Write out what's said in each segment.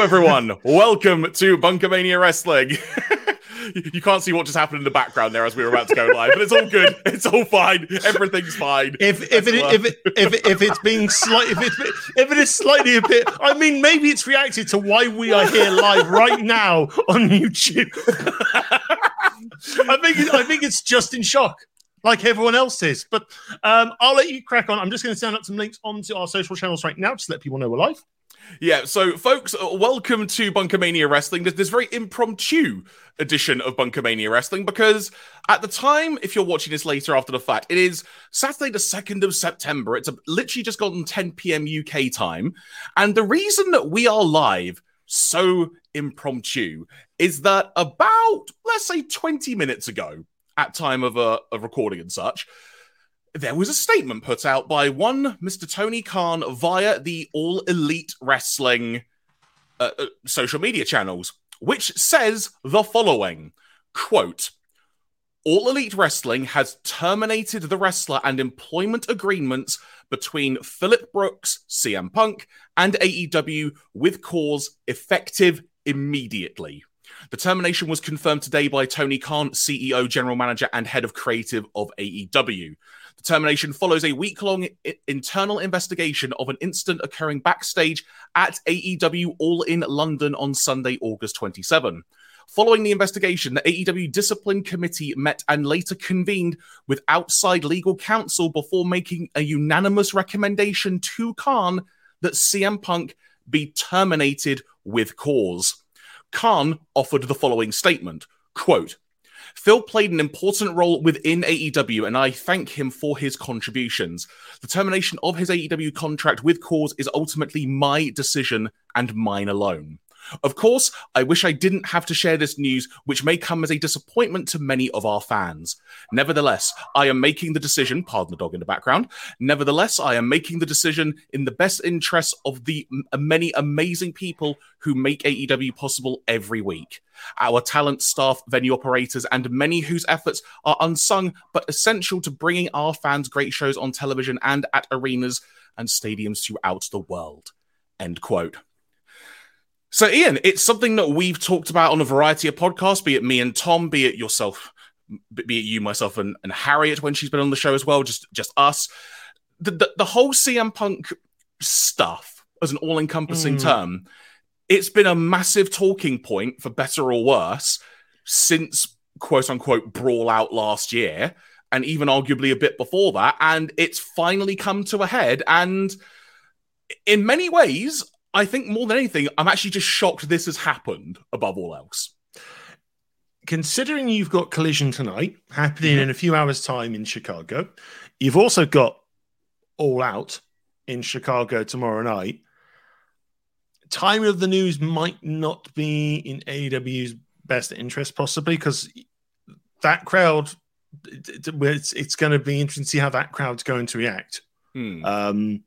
Hello, everyone. Welcome to Bunkermania Wrestling. you can't see what just happened in the background there as we were about to go live, but it's all good. It's all fine. Everything's fine. If if it, if it, if it, if it's being slight if it's if it is slightly a bit, I mean, maybe it's reacted to why we are here live right now on YouTube. I think I think it's just in shock like everyone else is. But um, I'll let you crack on. I'm just going to send up some links onto our social channels right now, just to let people know we're live. Yeah, so folks, uh, welcome to Bunkermania Wrestling. This, this very impromptu edition of Bunkermania Wrestling because at the time, if you're watching this later after the fact, it is Saturday the 2nd of September. It's literally just gotten 10 p.m. UK time. And the reason that we are live so impromptu is that about, let's say, 20 minutes ago, at time of a, a recording and such, there was a statement put out by one Mr. Tony Khan via the All Elite Wrestling uh, uh, social media channels, which says the following quote, all Elite Wrestling has terminated the wrestler and employment agreements between Phillip Brooks, CM Punk, and AEW with cause effective immediately. The termination was confirmed today by Tony Khan, CEO, General Manager, and Head of Creative of AEW. Termination follows a week long I- internal investigation of an incident occurring backstage at AEW All in London on Sunday, August 27. Following the investigation, the AEW Discipline Committee met and later convened with outside legal counsel before making a unanimous recommendation to Khan that CM Punk be terminated with cause. Khan offered the following statement quote, Phil played an important role within AEW, and I thank him for his contributions. The termination of his AEW contract with Cause is ultimately my decision and mine alone. Of course, I wish I didn't have to share this news, which may come as a disappointment to many of our fans. Nevertheless, I am making the decision, pardon the dog in the background. Nevertheless, I am making the decision in the best interests of the m- uh, many amazing people who make AEW possible every week. Our talent, staff, venue operators, and many whose efforts are unsung but essential to bringing our fans great shows on television and at arenas and stadiums throughout the world. End quote. So, Ian, it's something that we've talked about on a variety of podcasts, be it me and Tom, be it yourself, be it you, myself, and, and Harriet when she's been on the show as well, just just us. The, the, the whole CM Punk stuff as an all encompassing Mm. term, it's been a massive talking point for better or worse since quote unquote brawl out last year, and even arguably a bit before that. And it's finally come to a head. And in many ways, I think more than anything, I'm actually just shocked this has happened above all else. Considering you've got Collision tonight happening in a few hours' time in Chicago, you've also got All Out in Chicago tomorrow night. Time of the news might not be in AEW's best interest, possibly because that crowd. it- it- It's, it's going to be interesting to see how that crowd's going to react. Hmm. um,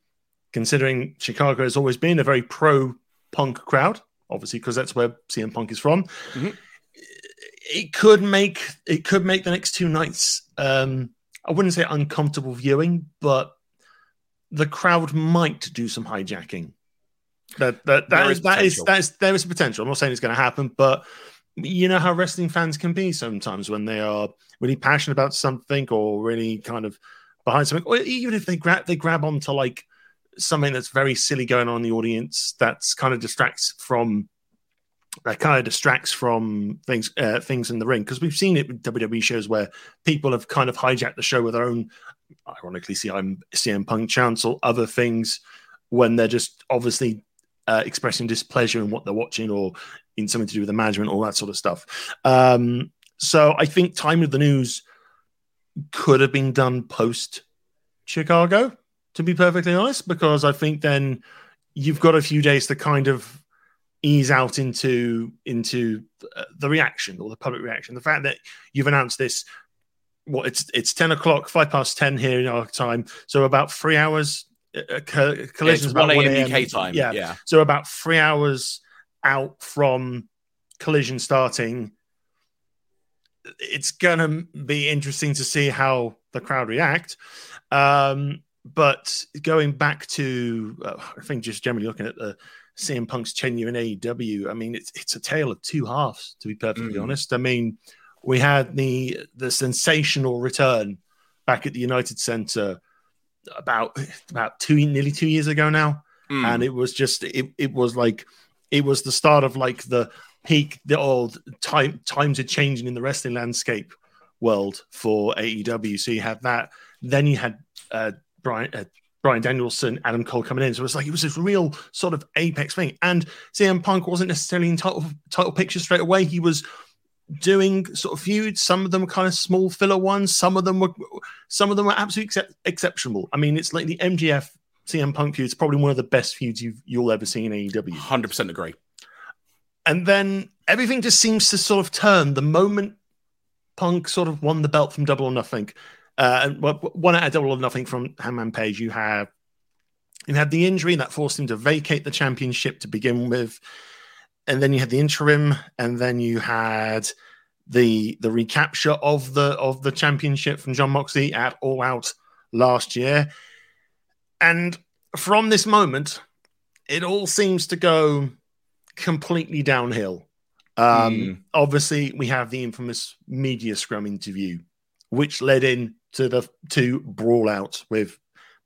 considering Chicago has always been a very pro punk crowd, obviously because that's where CM Punk is from. Mhm. It could make it could make the next two nights. Um, I wouldn't say uncomfortable viewing, but the crowd might do some hijacking. That that There that is, is that is that is there is potential. I'm not saying it's going to happen, but you know how wrestling fans can be sometimes when they are really passionate about something or really kind of behind something, or even if they grab they grab onto like something that's very silly going on in the audience that's kind of distracts from that kind of distracts from things uh, things in the ring. Because we've seen it with WWE shows where people have kind of hijacked the show with their own ironically I'm CM Punk chants or other things when they're just obviously uh, expressing displeasure in what they're watching or in something to do with the management all that sort of stuff. Um, so I think time of the news could have been done post Chicago, to be perfectly honest, because I think then you've got a few days to kind of ease out into into uh, the reaction or the public reaction. The fact that you've announced this, what it's it's ten o'clock, five past ten here in our time, so about three hours. Uh, co- collisions It's about 1 a.m. 1 UK time. Yeah, yeah. so about three hours out from collision starting. It's gonna be interesting to see how the crowd react. Um, but going back to, uh, I think just generally looking at the CM Punk's tenure in AEW. I mean, it's it's a tale of two halves, to be perfectly Mm. honest. I mean, we had the the sensational return back at the United Center about about two nearly two years ago now, Mm. and it was just it it was like it was the start of like the peak the old time times are changing in the wrestling landscape world for AEW. So you had that, then you had uh, Brian uh, Bryan Danielson, Adam Cole coming in. So it was like it was this real sort of apex thing. And CM Punk wasn't necessarily in title title picture straight away. He was doing sort of feuds. Some of them were kind of small filler ones. Some of them were some of them were absolutely excep- exceptional. I mean, it's like the MJF CM Punk feud is probably one of the best feuds you've, you'll ever see in AEW. 100% agree. And then everything just seems to sort of turn the moment Punk sort of won the belt from Double or Nothing. Uh, and one out of Double or Nothing from Hangman Page, you have you had the injury that forced him to vacate the championship to begin with, and then you had the interim, and then you had the the recapture of the of the championship from Jon Moxley at All Out last year, and from this moment, it all seems to go completely downhill. Um, Mm. Obviously, we have the infamous media scrum interview, which led in to the two brawl out with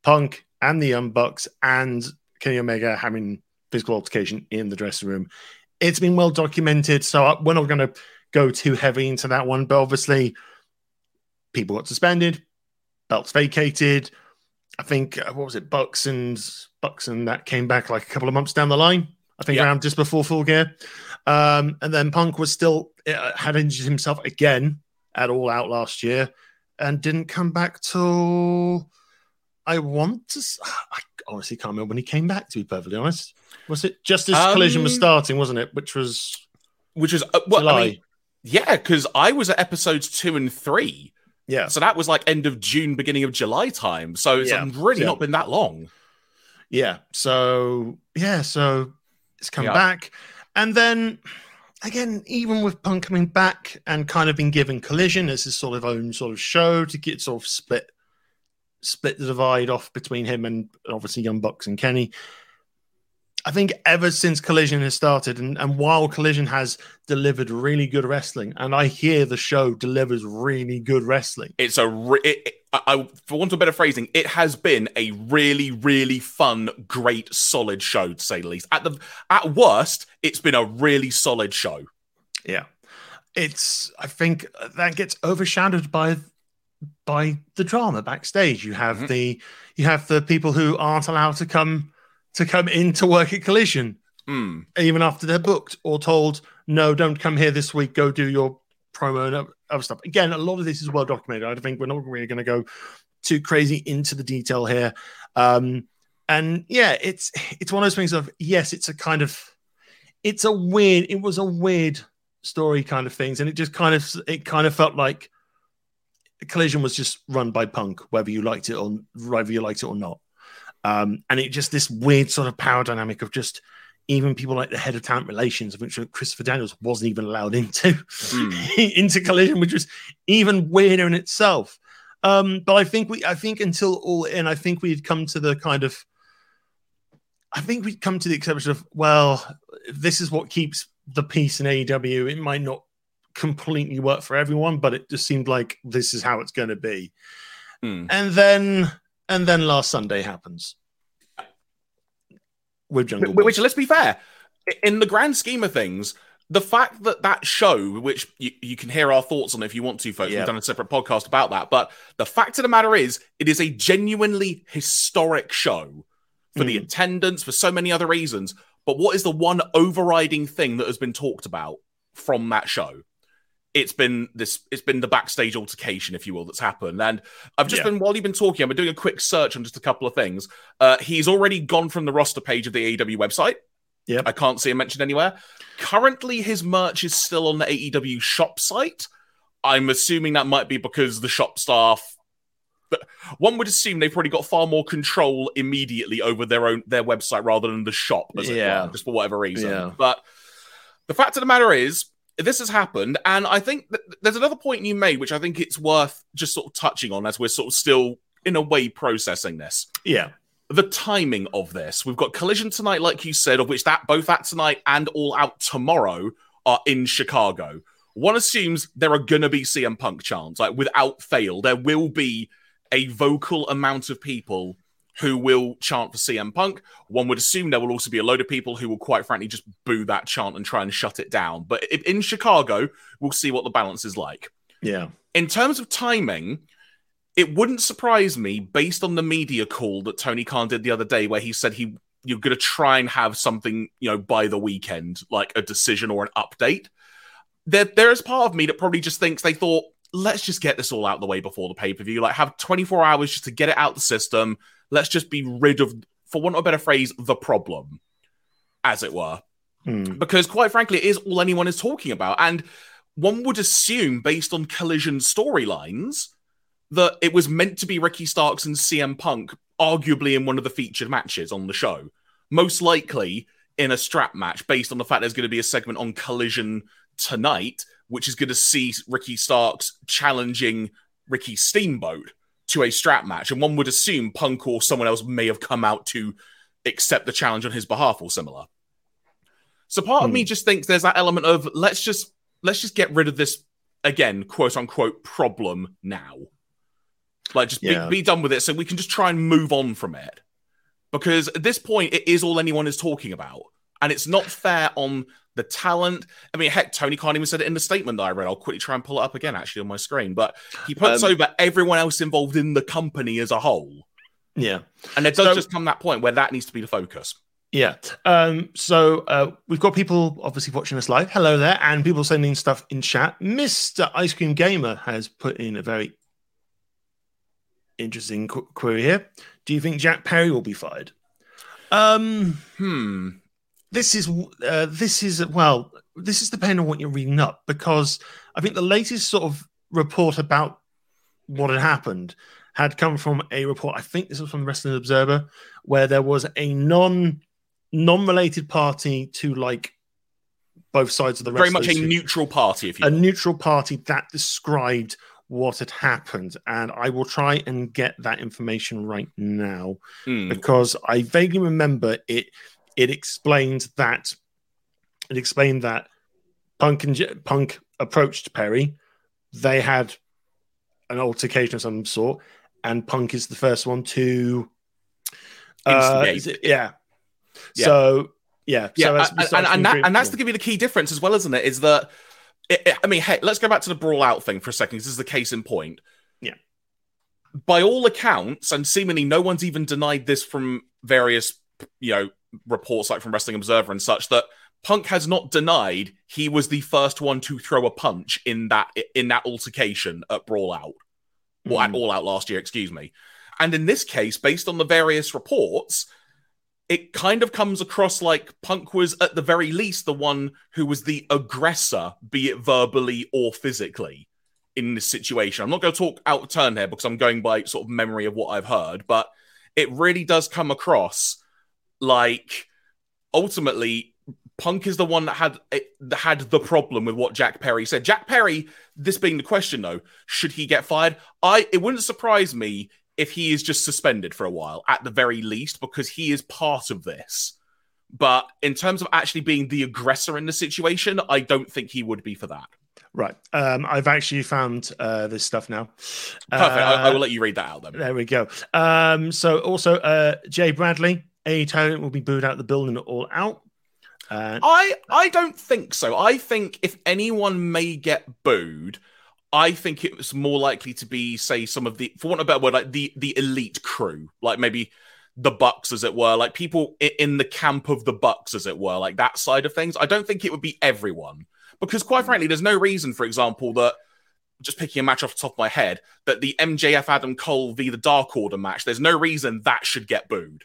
Punk and the Young Bucks and Kenny Omega having physical altercation in the dressing room. It's been well documented, so I- we're not going to go too heavy into that one. But obviously, people got suspended, belts vacated. I think uh, what was it, Bucks and Bucks and that came back like a couple of months down the line. I think Yeah. around just before Full Gear, um, and then Punk was still uh, had injured himself again at All Out last year, and didn't come back till I want to. I honestly can't remember when he came back. To be perfectly honest, was it just as Collision was Um, starting, wasn't it? Which was Which was uh, well, July. I mean, yeah, because I was at episodes two and three. yeah, So that was like end of June, beginning of July time. So it's Yeah. really Yeah. not been that long. Yeah. So yeah, so it's come Yeah. back. And then again, even with Punk coming back and kind of been given collision as his sort of own sort of show to get sort of split split the divide off between him and obviously Young Bucks and Kenny. I think ever since Collision has started, and, and while Collision has delivered really good wrestling, and I hear the show delivers really good wrestling. It's a, re- it, I, I- for want of a better phrasing, it has been a really, really fun, great, solid show to say the least. At the at worst, it's been a really solid show. Yeah. It's I think that gets overshadowed by by the drama backstage. You have Mhm. the you have the people who aren't allowed to come to come in to work at collision Hmm. even after they're booked or told no don't come here this week go do your promo and other stuff. Again a lot of this is well documented. I think we're not really going to go too crazy into the detail here. Um and yeah it's it's one of those things of yes it's a kind of it's a weird it was a weird story kind of things. And it just kind of it kind of felt like collision was just run by punk whether you liked it or whether you liked it or not. Um, and it just this weird sort of power dynamic of just even people like the head of talent relations, which Christopher Daniels wasn't even allowed into Hmm. into collision, which was even weirder in itself. Um, but I think we, I think until all in, I think we'd come to the kind of, I think we'd come to the exception of, well, this is what keeps the peace in AEW. It might not completely work for everyone, but it just seemed like this is how it's going to be. Hmm. And then, and then last Sunday happens with Jungle. Which, which, let's be fair, in the grand scheme of things, the fact that that show, which you, you can hear our thoughts on if you want to, folks, Yeah. we've done a separate podcast about that. But the fact of the matter is, it is a genuinely historic show for the Mm. attendance, for so many other reasons. But what is the one overriding thing that has been talked about from that show? It's been this. It's been the backstage altercation, if you will, that's happened. And I've just Yeah. been while you've been talking, I've been doing a quick search on just a couple of things. Uh, he's already gone from the roster page of the AEW website. yeah I can't see him mentioned anywhere. Currently, his merch is still on the AEW shop site. I'm assuming that might be because the shop staff. But one would assume they've probably got far more control immediately over their own their website rather than the shop, as it Yeah. were, just for whatever reason. Yeah. But the fact of the matter is, this has happened, and I think there's another point you made, which I think it's worth just sort of touching on as we're sort of still in a way processing this yeah, the timing of this. We've got Collision tonight, like you said, of which that both that tonight and All Out tomorrow are in Chicago. One assumes there are gonna be CM Punk chants, like without fail. There will be a vocal amount of people who will chant for CM Punk. One would assume there will also be a load of people who will, quite frankly, just boo that chant and try and shut it down. But in Chicago, we'll see what the balance is like. Yeah. In terms of timing, it wouldn't surprise me based on the media call that Tony Khan did the other day, where he said he you're going to try and have something, you know, by the weekend, like a decision or an update. There, there is part of me that probably just thinks they thought, let's just get this all out the way before the pay per view. Like, have 24 hours just to get it out the system. Let's just be rid of, for want of a better phrase, the problem, as it were. Hmm. Because, quite frankly, it is all anyone is talking about. And one would assume, based on Collision storylines, that it was meant to be Ricky Starks and CM Punk, arguably in one of the featured matches on the show. Most likely in a strap match, based on the fact there's going to be a segment on Collision tonight, which is going to see Ricky Starks challenging Ricky Steamboat to a strap match. And one would assume Punk or someone else may have come out to accept the challenge on his behalf or similar. So part of me Hmm. just thinks there's that element of let's just let's just get rid of this again, quote unquote problem now. Like just Yeah. be, be done with it so we can just try and move on from it. Because at this point it is all anyone is talking about. And it's not fair on the talent. I mean, heck, Tony Khan even said it in the statement that I read. I'll quickly try and pull it up again actually on my screen. But he puts Um, over everyone else involved in the company as a whole. Yeah. And there does So- just come that point where that needs to be the focus. Yeah. Um, so uh, we've got people obviously watching us live. Hello there. And people sending stuff in chat. Mr. Ice Cream Gamer has put in a very interesting qu- query here. Do you think Jack Perry will be fired? Um, Hmm. This is uh, this is well, this is depending on what you're reading up because I think the latest sort of report about what had happened had come from a report. I think this was from the Wrestling Observer, where there was a non non-related party to like both sides of the Very much a who- neutral party, if you a will. neutral party that described what had happened and i will try and get that information right now Hmm. because i vaguely remember it it explained that it explained that punk and J- punk approached perry they had an altercation of some sort and punk is the first one to uh, it- yeah. Yeah. so yeah Yeah, so and, and, and, that, and that's to give you the key difference as well, isn't it? Is that it, it- I mean, hey, let's go back to the brawl out thing for a second. This is the case in point. Yeah. By all accounts, and seemingly no one's even denied this from various, you know, reports like from Wrestling Observer and such that Punk has not denied he was the first one to throw a punch in that in that altercation at Brawl Out, at Mm. All Out last year, excuse me. And in this case, based on the various reports, it kind of comes across like Punk was at the very least the one who was the aggressor, be it verbally or physically, in this situation. I'm not going to talk out of turn here because I'm going by sort of memory of what I've heard, but it really does come across like ultimately Punk is the one that had that had the problem with what Jack Perry said. Jack Perry, this being the question though, should he get fired? I it wouldn't surprise me if he is just suspended for a while at the very least because he is part of this. But in terms of actually being the aggressor in the situation, I don't think he would be for that. Right. Um, I've actually found uh, this stuff now. Perfect. I, I Uh, will let you read that out then. There we go. Um, so also, uh, Jay Bradley, a talent will be booed out of the building all out. Uh, I I don't think so. I think if anyone may get booed, I think it was more likely to be, say, some of the, for want of a better word, like the the elite crew, like maybe the Bucks, as it were, like people in the camp of the Bucks, as it were, like that side of things. I don't think it would be everyone because, quite frankly, there's no reason, for example, that just picking a match off the top of my head, that the MJF Adam Cole v the Dark Order match, there's no reason that should get booed,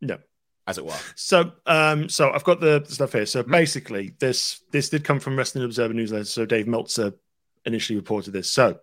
no. as it were. So, um, so I've got the stuff here. So basically, this this did come from Wrestling Observer newsletter. So Dave Meltzer initially reported this. So.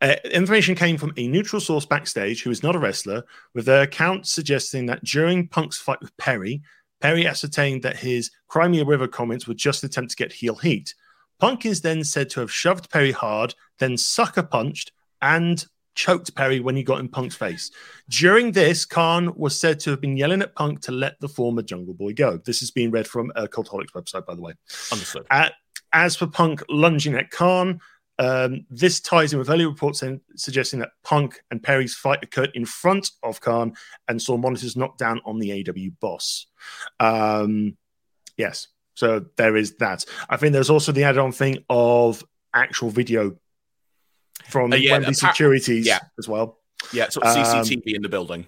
Uh, information came from a neutral source backstage who is not a wrestler, with their account suggesting that during Punk's fight with Perry, Perry ascertained that his Crimea River comments were just an attempt to get heel heat. Punk is then said to have shoved Perry hard, then sucker punched and choked Perry when he got in Punk's face. During this, Khan was said to have been yelling at Punk to let the former Jungle Boy go. This is being read from a Cultaholics website, by the way. Understood. At, as for Punk lunging at Khan, um, this ties in with early reports in, suggesting that Punk and Perry's fight occurred in front of Khan and saw monitors knocked down on the AW boss. Um, yes, so there is that. I think there's also the add-on thing of actual video from Uh, yeah, Wembley Securities yeah. as well. Yeah, sort of Um, CCTV in the building.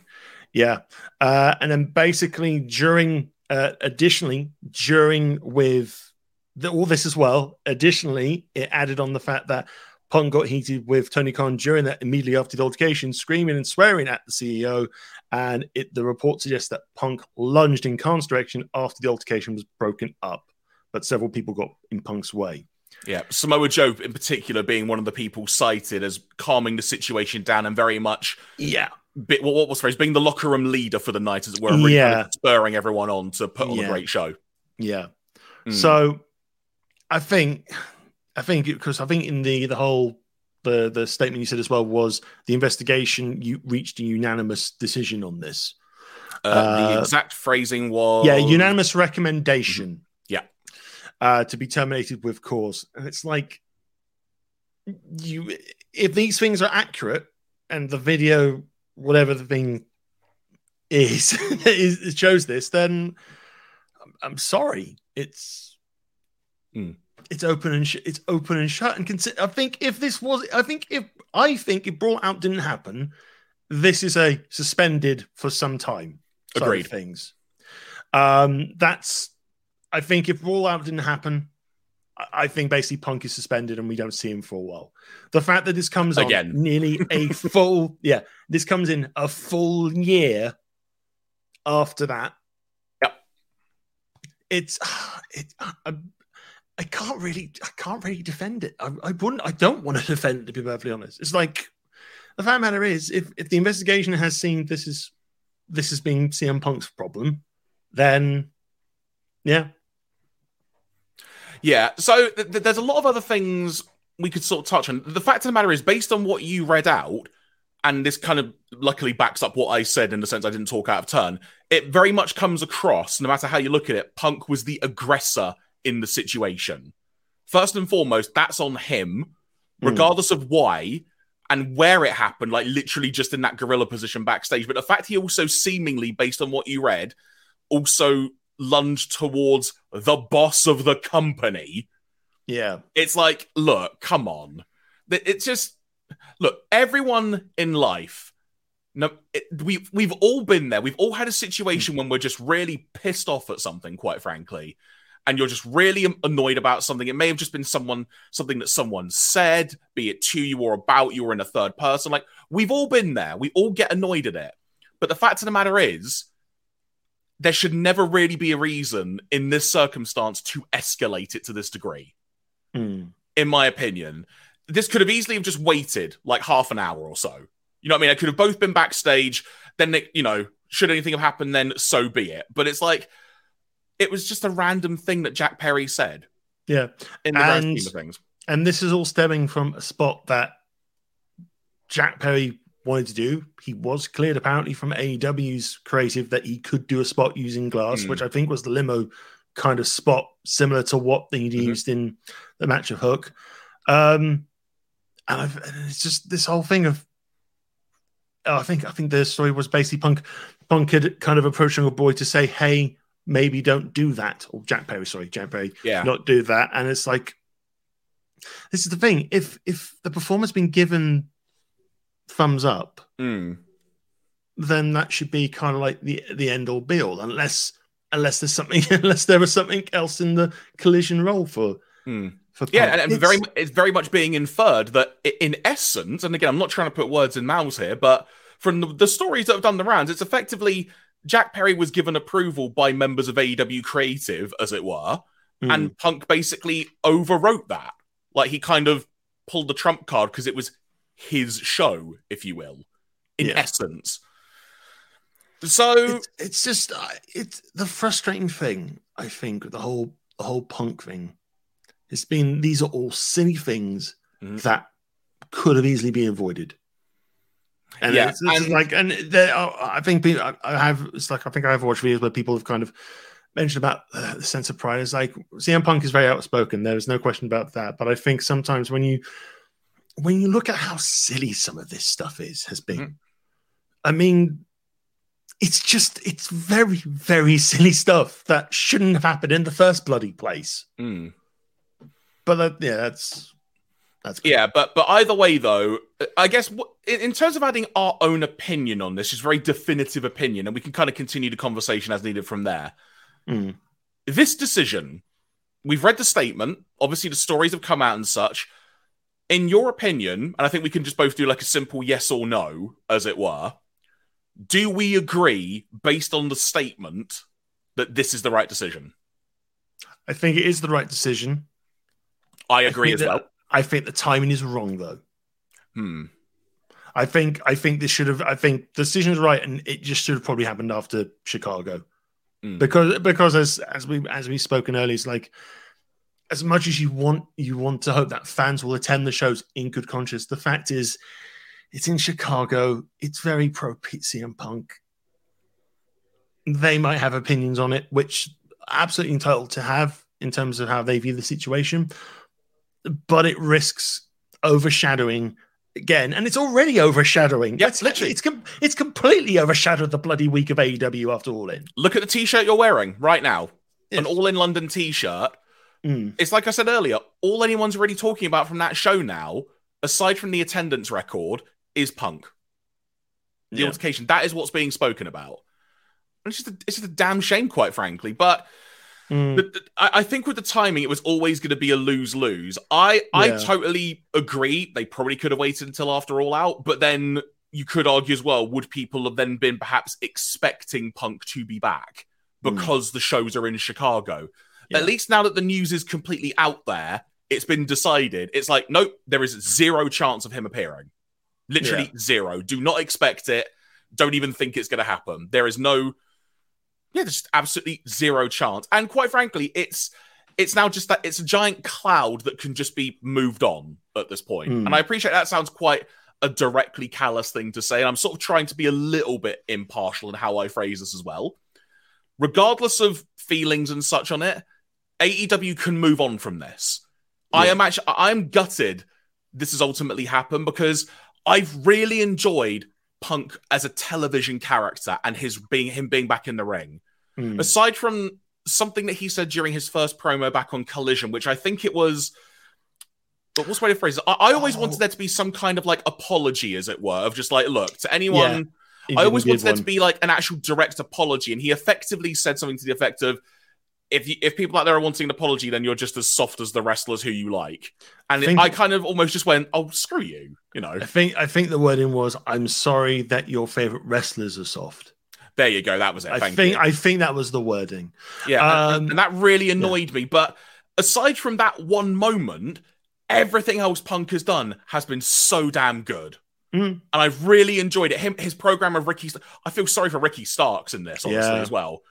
Yeah. Uh, and then basically during, uh, additionally, during with the, all this as well, additionally, it added on the fact that Punk got heated with Tony Khan during that immediately after the altercation, screaming and swearing at the CEO. And it, the report suggests that Punk lunged in Khan's direction after the altercation was broken up, but several people got in Punk's way. Yeah, Samoa Joe in particular being one of the people cited as calming the situation down and very much Yeah. bit what, what was the phrase being the locker room leader for the night as it were, and really kind Yeah. of spurring everyone on to put on Yeah. a great show. Yeah. Mm. So I think I think because I think in the the whole the the statement you said as well was the investigation you reached a unanimous decision on this. uh, uh, the exact phrasing was Yeah, unanimous recommendation. Uh, to be terminated with cause. And it's like you if these things are accurate and the video, whatever the thing is, is it shows this, then I'm, sorry. It's Hmm. it's open and sh- it's open and shut. And consider, I think if this was, I think if I think if Brawl Out didn't happen, this is a suspended for some time. Agreed. Things. Um, that's. I think if Brawl Out didn't happen, I- think basically Punk is suspended and we don't see him for a while. The fact that this comes on Again. nearly a full, yeah, this comes in a full year after that. Yep. It's it. I, I can't really, I can't really defend it. I, I wouldn't. I don't want to defend it to be perfectly honest. It's like the fact of the matter is, if if the investigation has seen this is this has been CM Punk's problem, then yeah, Yeah, so th- th- there's a lot of other things we could sort of touch on. The fact of the matter is, based on what you read out, and this kind of luckily backs up what I said in the sense I didn't talk out of turn, it very much comes across, no matter how you look at it, Punk was the aggressor in the situation. First and foremost, that's on him, Mm. regardless of why and where it happened, like literally just in that gorilla position backstage. But the fact he also seemingly, based on what you read, also lunged towards the boss of the company. yeah, It's like, look, come on. It's just look, everyone in life. No, it, we we've all been there. We've all had a situation hmm. when we're just really pissed off at something, quite frankly, and you're just really annoyed about something. It may have just been someone something that someone said, be it to you or about you or in a third person. Like we've all been there. We all get annoyed at it. But the fact of the matter is, there should never really be a reason in this circumstance to escalate it to this degree Mm. in my opinion. This could have easily have just waited like half an hour or so. You know what I mean? It could have both been backstage. Then, they, you know, should anything have happened, then so be it. But it's like, it was just a random thing that Jack Perry said yeah. in the And- of things. And this is all stemming from a spot that Jack Perry wanted to do. He was cleared apparently from AEW's creative that he could do a spot using glass, Hmm. which I think was the limo kind of spot, similar to what they Mhm. used in the match of Hook. Um, and, I've, and it's just this whole thing of. I think I think the story was basically Punk. Punk had kind of approaching a boy to say, "Hey, maybe don't do that." Or Jack Perry, sorry, Jack Perry, Yeah. not do that. And it's like, this is the thing. If if the performer's been given thumbs up, Mm. then that should be kind of like the the end all be all, unless unless there's something unless there was something else in the collision role for Mm. for Yeah, and It's- very it's very much being inferred that in essence, and again, I'm not trying to put words in mouths here, but from the, the stories that have done the rounds, it's effectively Jack Perry was given approval by members of AEW Creative, as it were, Mm. and Punk basically overwrote that. Like he kind of pulled the trump card because it was his show, if you will, in Yeah. essence. So it's, it's just uh, it's the frustrating thing I think the whole the whole punk thing. It's been these are all silly things Mhm. that could have easily been avoided. And Yeah, it's, it's and- like, and there are, I think people, I I have, it's like, I think I've watched videos where people have kind of mentioned about uh, the sense of pride. It's like, CM Punk is very outspoken. There's no question about that. But I think sometimes when you, when you look at how silly some of this stuff is, has been, Mhm. I mean, it's just, it's very, very silly stuff that shouldn't have happened in the first bloody place. Mm. But that, yeah, that's, that's Yeah, but but either way, though, I guess in in terms of adding our own opinion on this, is very definitive opinion, and we can kind of continue the conversation as needed from there. Mm. This decision, we've read the statement. Obviously, the stories have come out and such. In your opinion, and I think we can just both do like a simple yes or no, as it were. Do we agree, based on the statement, that this is the right decision? I think it is the right decision. I agree think as that- well. I think the timing is wrong, though. Hmm. I think I think this should have. I think the decision is right, and it just should have probably happened after Chicago, Mm. because because as as we as we spoken earlier, it's like as much as you want you want to hope that fans will attend the shows in good conscience. The fact is, it's in Chicago. It's very pro CM Punk. They might have opinions on it, which absolutely entitled to have in terms of how they view the situation, but it risks overshadowing again, and it's already overshadowing. It's literally. it's com- it's completely overshadowed the bloody week of AEW after All In. Look at the t-shirt you're wearing right now. An all in London t-shirt. Mm. It's like I said earlier, all anyone's really talking about from that show now, aside from the attendance record, is punk. The Yeah. altercation. That is what's being spoken about. It's just a, it's just a damn shame, quite frankly. But Mm. the, the- I, I think with the timing, it was always going to be a lose lose. I I totally agree. They probably could have waited until after all out, but then you could argue as well: would people have then been perhaps expecting Punk to be back Mm. because the shows are in Chicago? Yeah. At least now that the news is completely out there, it's been decided. It's like nope, there is zero chance of him appearing. Literally zero. Do not expect it. Don't even think it's going to happen. There is no yeah, there's absolutely zero chance. And quite frankly, it's it's now just that it's a giant cloud that can just be moved on at this point. Hmm. And I appreciate that sounds quite a directly callous thing to say. And I'm sort of trying to be a little bit impartial in how I phrase this as well. Regardless of feelings and such on it, AEW can move on from this. I am actually I'm gutted this has ultimately happened because I've really enjoyed Punk as a television character and his being him being back in the ring. Mm. Aside from something that he said during his first promo back on Collision, which I think it was. But what's the way to phrase it? I, I always Oh. wanted there to be some kind of like apology, as it were, of just like, look, to anyone. He I always wanted give there to be like an actual direct apology, and he effectively said something to the effect of, "If you, if people out there are wanting an apology, then you're just as soft as the wrestlers who you like." And it- Think- I kind of almost just went, "Oh, screw you," you know. I think I think the wording was, "I'm sorry that your favorite wrestlers are soft." There you go. That was it. I Thank think you. I think that was the wording. Yeah, and- Um, and that really annoyed me. But aside from that one moment, everything else Punk has done has been so damn good. Mm. And I've really enjoyed it. Him, his program of Ricky, I feel sorry for Ricky Starks in this, honestly, Yeah. as well.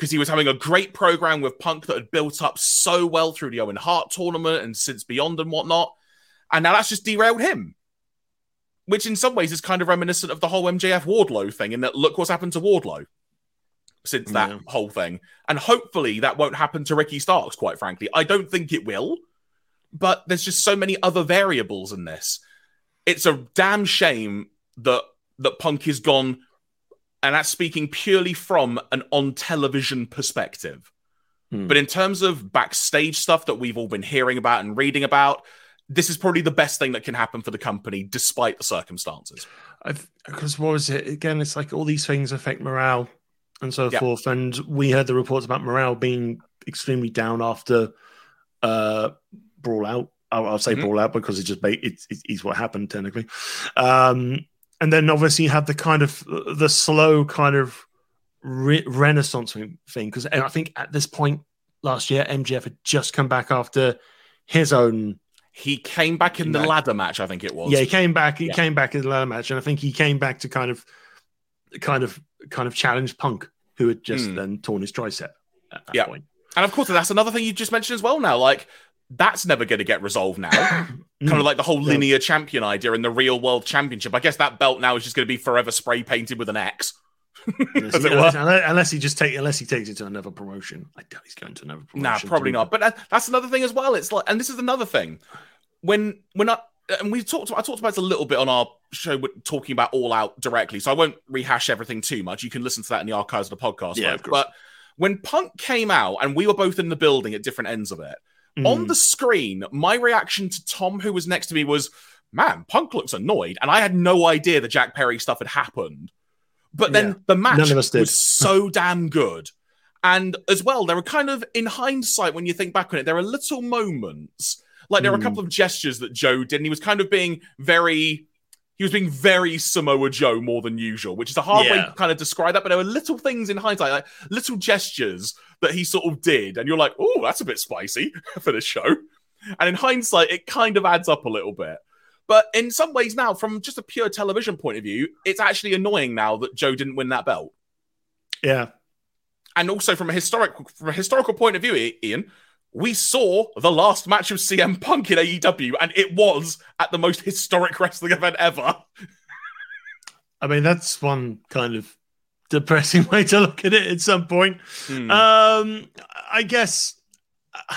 Because he was having a great program with Punk that had built up so well through the Owen Hart tournament and since beyond and whatnot. And now that's just derailed him. Which in some ways is kind of reminiscent of the whole MJF Wardlow thing, in that look what's happened to Wardlow since that Yeah. whole thing. And hopefully that won't happen to Ricky Starks, quite frankly. I don't think it will, but there's just so many other variables in this. It's a damn shame that that Punk is gone, and that's speaking purely from an on television perspective. Hmm. But in terms of backstage stuff that we've all been hearing about and reading about, this is probably the best thing that can happen for the company, despite the circumstances. Because what was it again? It's like all these things affect morale and so Yeah. forth. And we heard the reports about morale being extremely down after uh, Brawl Out. I'll, I'll say Mhm. Brawl Out because it just it's it, it's what happened technically. Um, and then obviously you have the kind of the slow kind of re- renaissance thing because I think at this point last year MJF had just come back after his own He came back in the ladder match, I think it was. yeah, he came back. He Yeah. came back in the ladder match, and I think he came back to kind of, kind of, kind of challenge Punk, who had just Hmm. then torn his tricep at that Yeah. point. And of course, that's another thing you just mentioned as well now. Like, that's never going to get resolved now. kind of like the whole linear champion idea in the real world championship. I guess that belt now is just going to be forever spray painted with an X. unless, he, it unless, unless he just take unless he takes it to another promotion. I doubt he's going to another promotion. Nah, probably not. But that, that's another thing as well. It's like, and this is another thing. When when I and we talked, I talked about this a little bit on our show, talking about All Out directly. So I won't rehash everything too much. You can listen to that in the archives of the podcast. Yeah, folks. of course. But when Punk came out, and we were both in the building at different ends of it, Mm. on the screen, my reaction to Tom, who was next to me, was, "Man, Punk looks annoyed," and I had no idea the Jack Perry stuff had happened. But then Yeah. the match None of us did. was so damn good. And as well, there are kind of, in hindsight, when you think back on it, there are little moments. Like there are a Hmm. couple of gestures that Joe did, and he was kind of being very, he was being very Samoa Joe more than usual, which is a hard way to kind of describe that. But there were little things in hindsight, like little gestures that he sort of did, and you're like, oh, that's a bit spicy for the show. And in hindsight, it kind of adds up a little bit. But in some ways now, from just a pure television point of view, it's actually annoying now that Joe didn't win that belt. yeah, And also from a historic from a historical point of view, Ian, we saw the last match of CM Punk in AEW, and it was at the most historic wrestling event ever. I mean that's one kind of depressing way to look at it. At some point, Hmm. um, I guess uh,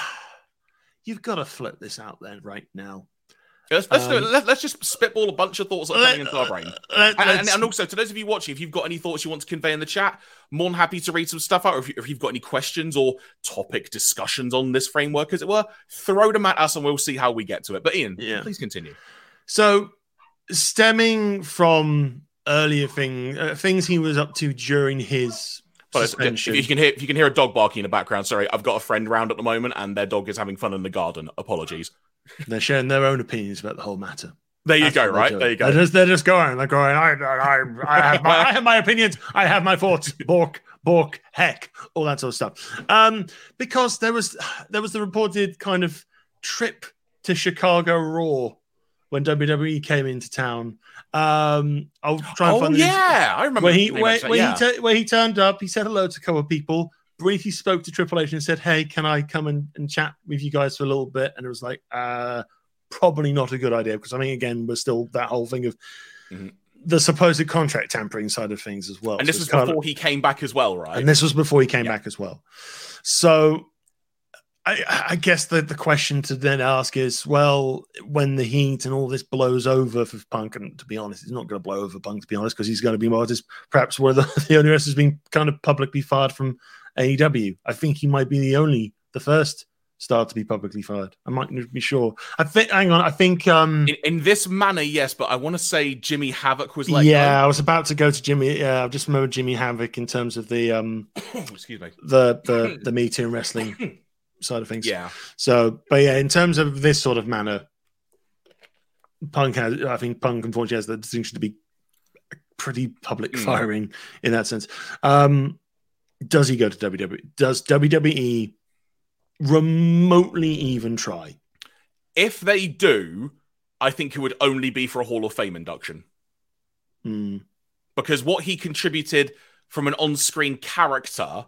you've got to flip this out then right now. let's let's, do it. um, Let, us just spitball a bunch of thoughts that are coming into our brain. Let- And, and, and also, to those of you watching, if you've got any thoughts you want to convey in the chat, more than happy to read some stuff out. Or if, you, if you've got any questions or topic discussions on this framework, as it were, throw them at us and we'll see how we get to it. But Ian, Yeah. please continue. So, stemming from earlier thing, uh, things he was up to during his Well, suspension. if you can hear if you can hear a dog barking in the background, sorry, I've got a friend round at the moment and their dog is having fun in the garden. Apologies. They're sharing their own opinions about the whole matter. There you That's go. Right there you go. They're just, they're just going. They're going. I, I, I, have my, I have my opinions. I have my thoughts. Bork, bork, heck, all that sort of stuff. Um, because there was there was the reported kind of trip to Chicago Raw when WWE came into town. Um, I'll try and oh find the- yeah, I remember. where he where, where, yeah. he where he turned up, he said hello to a couple of people. Briefly spoke to Triple H and said, "Hey, can I come and, and chat with you guys for a little bit?" And it was like, uh, probably not a good idea because I mean, again, we're still that whole thing of Mhm. the supposed contract tampering side of things as well. and this it's was kind of- before he came back as well, right? and this was before he came Yeah. back as well. So I, I guess the, the question to then ask is, well, when the heat and all this blows over for Punk, and to be honest, it's not going to blow over Punk, to be honest, because he's going to be more just perhaps where the, the only rest has been kind of publicly fired from AEW. I think he might be the only, the first star to be publicly fired. I might not be sure. I think, hang on, I think, um, in, in this manner, yes, but I want to say Jimmy Havoc was like, yeah, I was about to go to Jimmy. Yeah, I just remember Jimmy Havoc in terms of the, um, excuse me. the, the, the Me Too wrestling side of things. Yeah, So, but yeah, in terms of this sort of manner, Punk has, I think Punk unfortunately has the distinction to be pretty public Mm. firing in that sense. Um, does he go to WWE? Does WWE remotely even try? if they do, I think it would only be for a Hall of Fame induction Hmm. because what he contributed from an on-screen character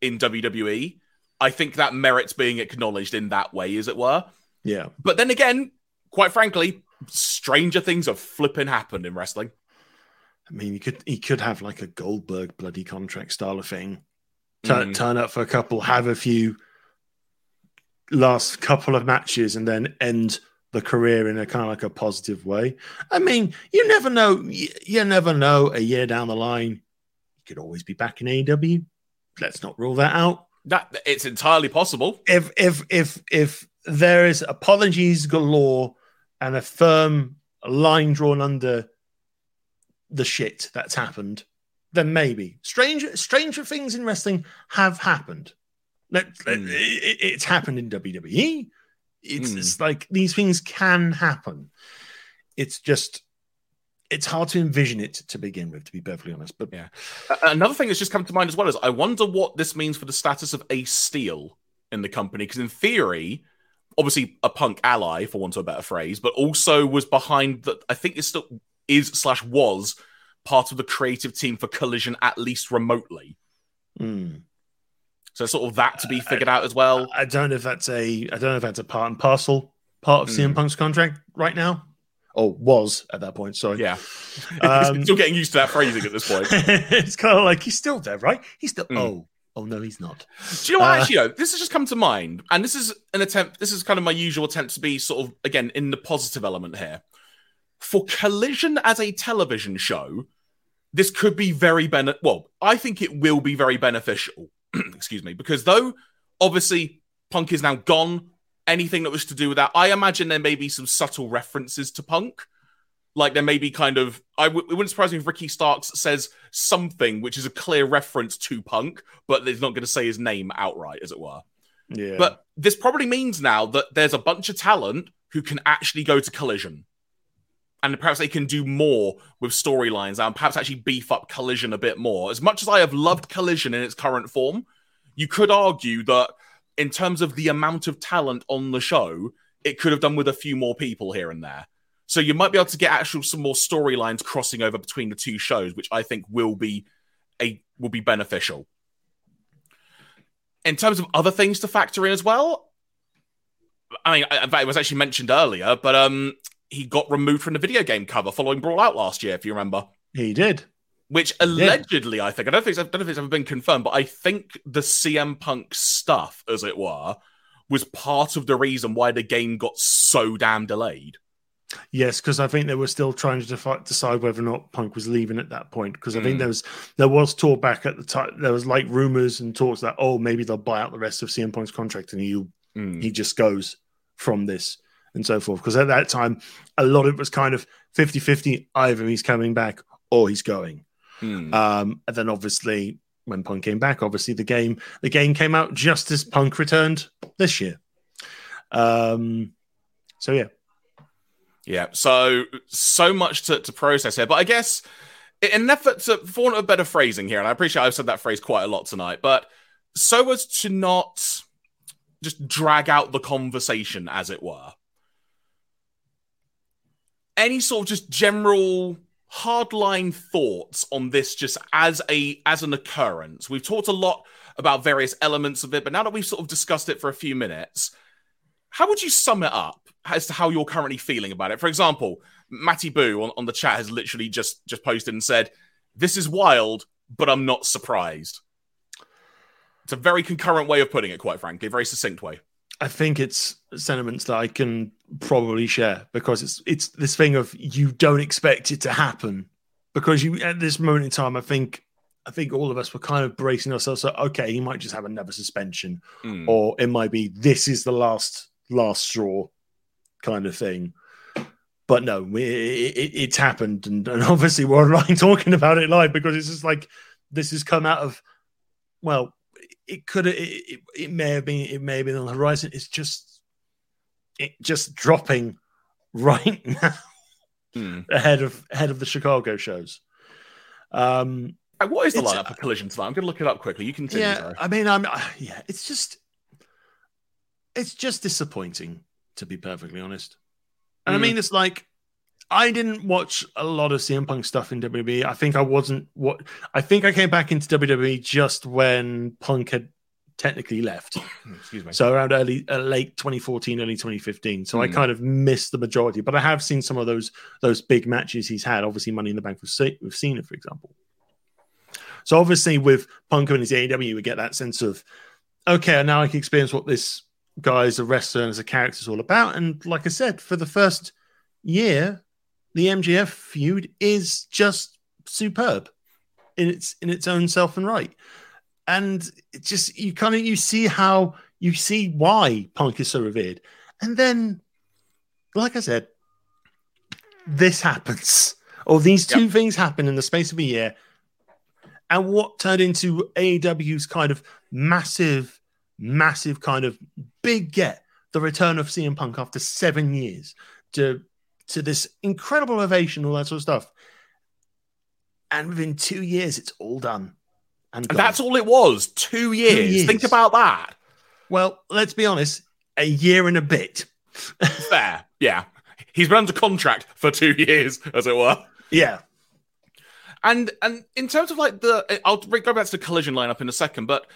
in WWE, I think that merits being acknowledged in that way, as it were. Yeah. But then again, quite frankly, stranger things have flipping happened in wrestling. I mean, he could he could have like a Goldberg bloody contract style of thing. Turn, Mm. turn up for a couple, have a few last couple of matches, and then end the career in a kind of like a positive way. I mean, you never know. You, you never know. A year down the line, you could always be back in AEW. Let's not rule that out. That it's entirely possible. If if if if there is apologies galore and a firm line drawn under the shit that's happened, then maybe stranger stranger things in wrestling have happened. Let, let- Mm. it- it's happened in WWE. It's, Mm. it's like these things can happen. It's just it's hard to envision it to begin with, to be perfectly honest. But Yeah. Another thing that's just come to mind as well is I wonder what this means for the status of Ace Steel in the company because in theory, obviously a punk ally for want of a better phrase, but also was behind that. I think it still is slash was part of the creative team for Collision at least remotely. mm, So sort of that to be figured out as well. I don't know if that's a I don't know if that's a part and parcel part of CM Mm. Punk's contract right now, or was at that point. Sorry. Yeah. Um, Still getting used to that phrasing at this point. it's kind of like he's still there, right? He's still. Mm. Oh, oh no, he's not. Do you know what? Uh, Actually, though, this has just come to mind, and this is an attempt. This is kind of my usual attempt to be sort of again in the positive element here. For Collision as a television show, this could be very ben. Well, I think it will be very beneficial. Excuse me, because though obviously Punk is now gone, anything that was to do with that, I imagine there may be some subtle references to Punk. Like there may be kind of, I w- it wouldn't surprise me if Ricky Starks says something which is a clear reference to Punk, but he's not going to say his name outright, as it were. Yeah. But this probably means now that there's a bunch of talent who can actually go to Collision. And perhaps they can do more with storylines and perhaps actually beef up Collision a bit more. As much as I have loved Collision in its current form, you could argue that in terms of the amount of talent on the show, it could have done with a few more people here and there. So you might be able to get actual some more storylines crossing over between the two shows, which I think will be a will be beneficial. In terms of other things to factor in as well, I mean, in fact, it was actually mentioned earlier, but um, he got removed from the video game cover following Brawl Out last year, if you remember. he did. Which allegedly, I think, I don't think, it's, I don't know if it's ever been confirmed, but I think the CM Punk stuff, as it were, was part of the reason why the game got so damn delayed. Yes, because I think they were still trying to defi- decide whether or not Punk was leaving at that point. Because I think Mm. there was there was talk back at the time. There was like rumors and talks that oh maybe they'll buy out the rest of CM Punk's contract and he Mm. he just goes from this and so forth. Because at that time, a lot of it was kind of 50-50. Either he's coming back or he's going. Mm. Um, and then obviously when Punk came back, obviously the game the game came out just as Punk returned this year. Um, so yeah, Yeah, so so much to, to process here, but I guess in an effort to, for want of a better phrasing here, and I appreciate I've said that phrase quite a lot tonight, but so as to not just drag out the conversation, as it were. Any sort of just general hardline thoughts on this, just as a as an occurrence? We've talked a lot about various elements of it, but now that we've sort of discussed it for a few minutes, how would you sum it up as to how you're currently feeling about it? For example, Matty Boo on, on the chat has literally just just posted and said, "This is wild, but I'm not surprised." It's a very concurrent way of putting it, quite frankly, very succinct way. I think it's sentiments that I can probably share because it's it's this thing of you don't expect it to happen because you at this moment in time I think I think all of us were kind of bracing ourselves so okay he might just have another suspension Mm. or it might be this is the last last straw kind of thing but no it- it's happened and, and obviously we're online talking about it live because it's just like this has come out of well it could it, it, it may have been it may have been on the horizon it's just it just dropping right now Mm. ahead of ahead of the chicago shows um Uh, What is the lineup for Collision tonight? I'm going to look it up quickly. You continue. yeah i mean i'm yeah it's just it's just disappointing to be perfectly honest and i Mm. mean it's like i didn't watch a lot of cm punk stuff in wwe i think i wasn't what i think i came back into wwe just when punk had technically left. Excuse me. so around early uh, late 2014 early 2015 so i Hmm. kind of missed the majority but i have seen some of those those big matches he's had. Obviously money in the bank with, with cena for example. So obviously with punk and his aew we get that sense of okay now i can experience what this guy as a wrestler and as a character is all about. And like i said for the first year the MJF feud is just superb in its in its own self and right. And it just you kind of you see how you see why punk is so revered. And then like i said this happens or these two things happen in the space of a year. And what turned into aew's kind of massive massive kind of big get the return of CM Punk after seven years to to this incredible ovation all that sort of stuff and within two years it's all done and, And that's all it was. Two years. years. Think about that. Well, let's be honest, a year and a bit. Fair. Yeah. He's been under contract for two years, as it were. Yeah. And and in terms of like the, I'll go back to the collision lineup in a second, but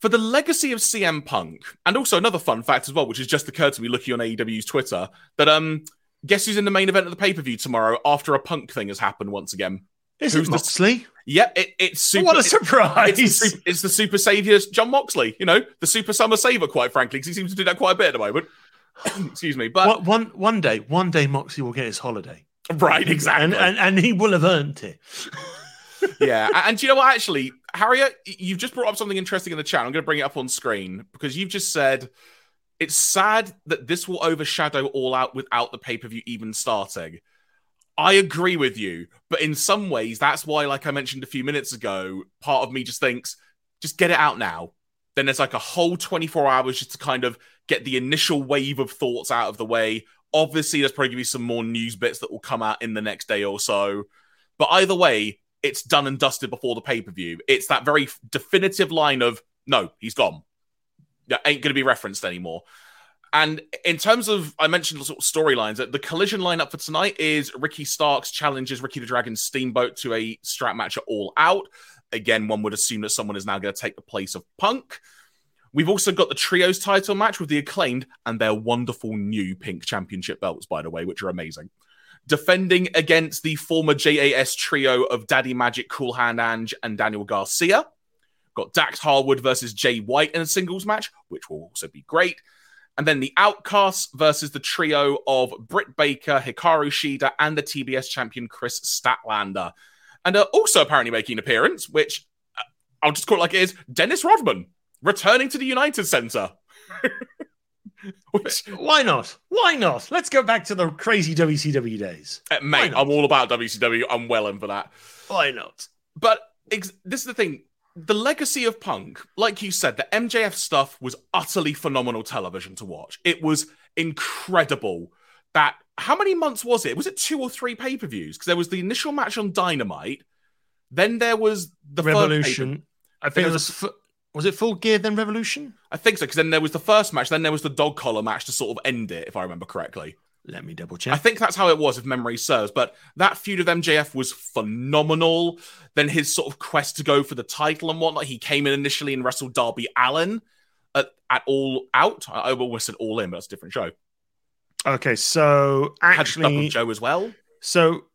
for the legacy of CM Punk, and also another fun fact as well, which has just occurred to me looking on AEW's Twitter, that um, guess who's in the main event of the pay per view tomorrow after a Punk thing has happened once again? Is Who's it the- Moxley? Yep, it, it's super. what a it- surprise! it's, the super, it's the super savior Jon Moxley, you know, the super summer saver, quite frankly, because he seems to do that quite a bit at the moment. Excuse me, but What- one one day, one day, Moxley will get his holiday, right, exactly, and, and and he will have earned it. yeah. And, and do you know what? Actually, Harriet, you've just brought up something interesting in the chat. I'm going to bring it up on screen because you've just said it's sad that this will overshadow All Out without the pay per view even starting. I agree with you, but in some ways, that's why, like I mentioned a few minutes ago, part of me just thinks, just get it out now. Then there's like a whole 24 hours just to kind of get the initial wave of thoughts out of the way. Obviously, there's probably going to be some more news bits that will come out in the next day or so. But either way, it's done and dusted before the pay per view. It's that very definitive line of, no, he's gone. Ain't going to be referenced anymore. And in terms of, I mentioned sort of storylines, the collision lineup for tonight is Ricky Starks challenges Ricky the Dragon Steamboat to a strap match at All Out. Again, one would assume that someone is now going to take the place of Punk. We've also got the trios title match with the acclaimed and their wonderful new pink championship belts, by the way, which are amazing. Defending against the former JAS trio of Daddy Magic, Cool Hand Ange, and Daniel Garcia. Got Dax Harwood versus Jay White in a singles match, which will also be great. And then the Outcasts versus the trio of Britt Baker, Hikaru Shida, and the TBS champion Kris Statlander. And uh, also apparently making an appearance, which uh, I'll just call it like it is Dennis Rodman returning to the United Center. which, Why not? Why not? Let's go back to the crazy WCW days. uh, mate. I'm all about WCW. I'm well in for that. Why not? But ex- this is the thing. The legacy of Punk, like you said, the MJF stuff was utterly phenomenal television to watch. It was incredible. That how many months was it? Was it two or three pay per views? Because there was the initial match on Dynamite, then there was the Revolution. I think it was. fu- Was it Full Gear then Revolution? I think so. Because then there was the first match, then there was the dog collar match to sort of end it, if I remember correctly. Let me double check. I think that's how it was, if memory serves. But that feud of MJF was phenomenal. Then his sort of quest to go for the title and whatnot. He came in initially and wrestled Darby Allin at, at All Out. I, I always said All In, but that's a different show. Okay, so Had actually, Joe as well. so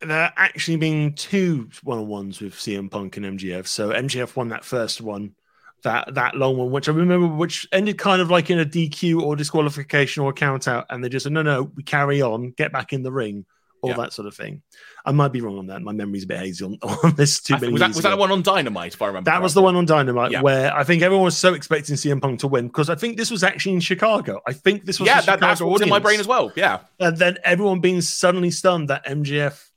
there actually been two one-on-ones with CM Punk and MJF. So MJF won that first one, that that long one, which I remember, which ended kind of like in a DQ or disqualification or a count out, and they just said, "No, no, we carry on, get back in the ring." All Yeah. that sort of thing. I might be wrong on that. My memory's a bit hazy on, on this too many was that, was that the one on Dynamite, if I remember That was the one on Dynamite Yeah. where I think everyone was so expecting CM Punk to win because I think this was actually in Chicago. I think this was Yeah, that, that's what was in my brain as well. Yeah. And then everyone being suddenly stunned that MJF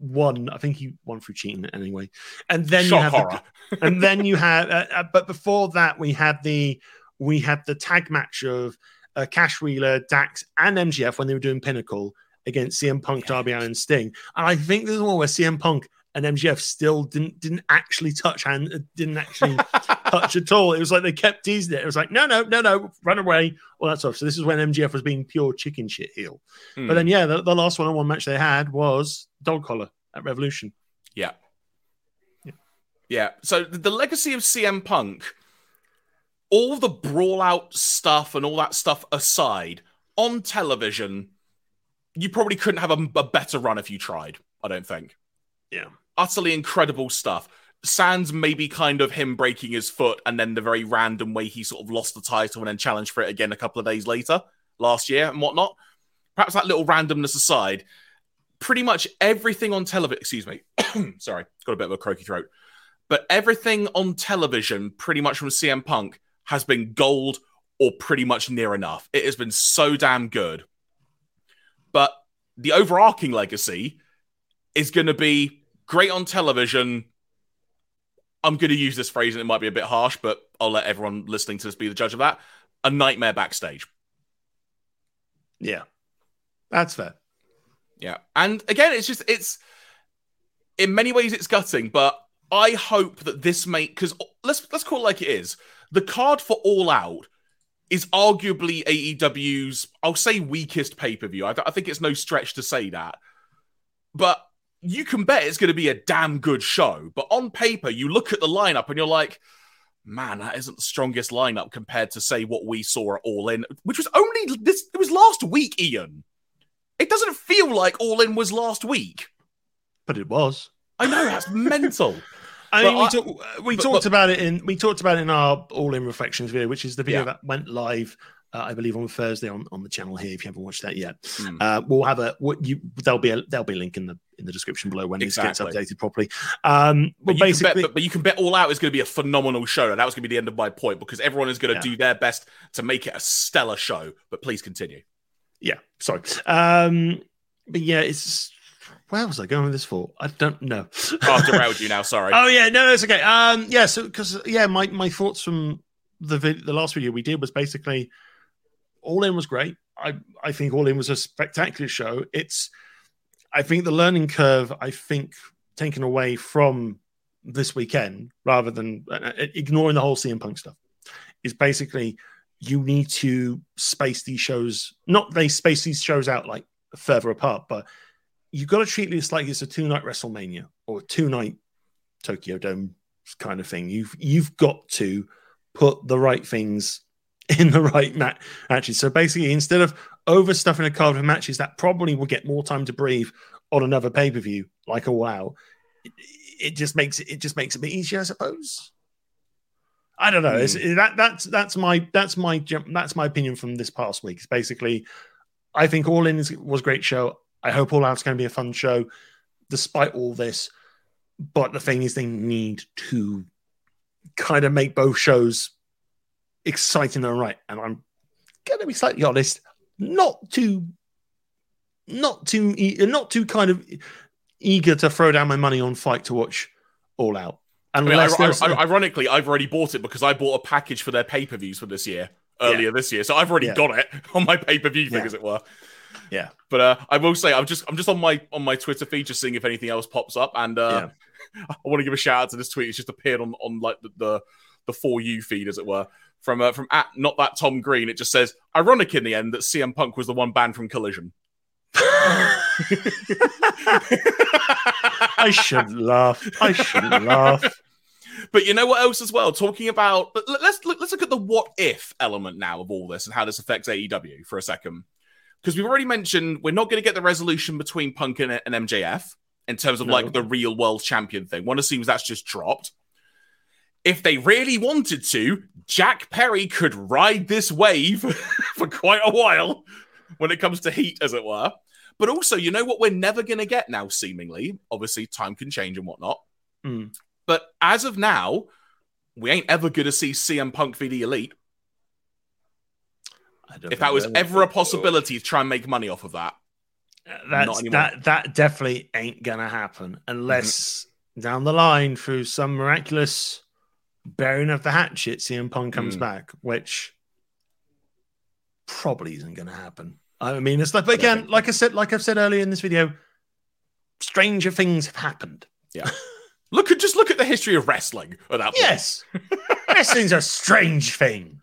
won. I think he won through cheating anyway. And then you have horror. the, and then you had uh, uh, but before that we had the we had the tag match of uh, Cash Wheeler, Dax, and MJF when they were doing Pinnacle against CM Punk, Darby Allin, and Sting. And I think there's one where CM Punk and MJF still didn't didn't actually touch hand, uh, didn't actually touch at all. It was like they kept teasing it. It was like, no, no, no, no, run away, all that stuff. So this is when MJF was being pure chicken shit heel. Hmm. But then, yeah, the, the last one-on-one match they had was dog collar at Revolution. Yeah. Yeah. Yeah. So the, the legacy of CM Punk, all the brawl out stuff and all that stuff aside, on television, you probably couldn't have a, a better run if you tried. I don't think. Yeah. Utterly incredible stuff. Sans maybe kind of him breaking his foot and then the very random way he sort of lost the title and then challenged for it again a couple of days later last year and whatnot. Perhaps that little randomness aside, pretty much everything on television, excuse me, sorry, got a bit of a croaky throat, but everything on television, pretty much from CM Punk, has been gold or pretty much near enough. It has been so damn good. But the overarching legacy is going to be great on television. I'm going to use this phrase and it might be a bit harsh, but I'll let everyone listening to this be the judge of that. A nightmare backstage. Yeah. That's fair. Yeah. And again, it's just it's in many ways it's gutting, but I hope that this make because let's let's call it like it is. The card for All Out is arguably AEW's, I'll say, weakest pay per view. I, I think it's no stretch to say that. But you can bet it's going to be a damn good show. But on paper, you look at the lineup and you're like, man, that isn't the strongest lineup compared to say what we saw at All In, which was only this. It was last week, Ian. It doesn't feel like All In was last week. But it was. I know that's mental. I mean, we, I- talk, we but- talked but- about it in we talked about it in our all in reflections video, which is the video Yeah. that went live, uh, I believe, on Thursday on, on the channel here. If you haven't watched that yet, Mm. uh, we'll have a what you there'll be a there'll be a link in the in the description below when this gets updated properly. Um, But but you, can basically, bet, but, but you can bet all out is going to be a phenomenal show. And that was going to be the end of my point because everyone is going to Yeah. do their best to make it a stellar show. But please continue. yeah, sorry. Um, but yeah, it's where was I going with this for? I don't know. I've derailed you now. Sorry. Oh yeah, no, it's okay. Um, yeah, so because yeah, my my thoughts from the the last video we did was basically All In was great. I I think All In was a spectacular show. It's I think the learning curve. I think taken away from this weekend rather than uh, uh, ignoring the whole CM Punk stuff is basically you need to space these shows. Not they space these shows out like further apart, but you've got to treat this like it's a two night WrestleMania or a two night Tokyo Dome kind of thing. You've you've got to put the right things in the right mat- matches. So basically, instead of overstuffing a card of matches that probably will get more time to breathe on another pay per view, like a wow, it, it just makes it it just makes it a bit easier, I suppose. I don't know. It's, hmm. that that's that's my that's my that's my opinion from this past week. It's basically, I think All In was a great show. I hope All Out's going to be a fun show, despite all this. But the thing is, they need to kind of make both shows exciting and right. And I'm going to be slightly honest, not too, not too, not too kind of eager to throw down my money on FITE to watch All Out. I mean, I- ironically, I've already bought it because I bought a package for their pay per views for this year earlier this year, so I've already Yeah. got it on my pay per view thing, Yeah. as it were. Yeah. But uh, I will say, I'm just I'm just on my on my Twitter feed, just seeing if anything else pops up, and uh, I want to give a shout out to this tweet. It's just appeared on on like the the, the for you feed, as it were. From uh, from at not that Tom Green, it just says ironic in the end that CM Punk was the one banned from Collision. I shouldn't laugh. I shouldn't laugh. But you know what else as well? Talking about let's look, let's look at the what if element now of all this and how this affects AEW for a second, because we've already mentioned we're not going to get the resolution between Punk and, and MJF in terms of No. like the real world champion thing. One assumes that's just dropped. If they really wanted to, Jack Perry could ride this wave for quite a while when it comes to heat, as it were. But also, you know what we're never going to get now, seemingly? Obviously, time can change and whatnot. Hmm. But as of now, we ain't ever going to see CM Punk v the Elite. If that was ever a possibility to try and make money off of that. That's, that that definitely ain't gonna happen unless down the line through some miraculous bearing of the hatchet, CM Punk comes Mm. back, which probably isn't gonna happen. I mean, it's like don't again, like I said, like I've said earlier in this video, stranger things have happened. Yeah. look at just look at the history of wrestling at that point Yes, wrestling's a strange thing.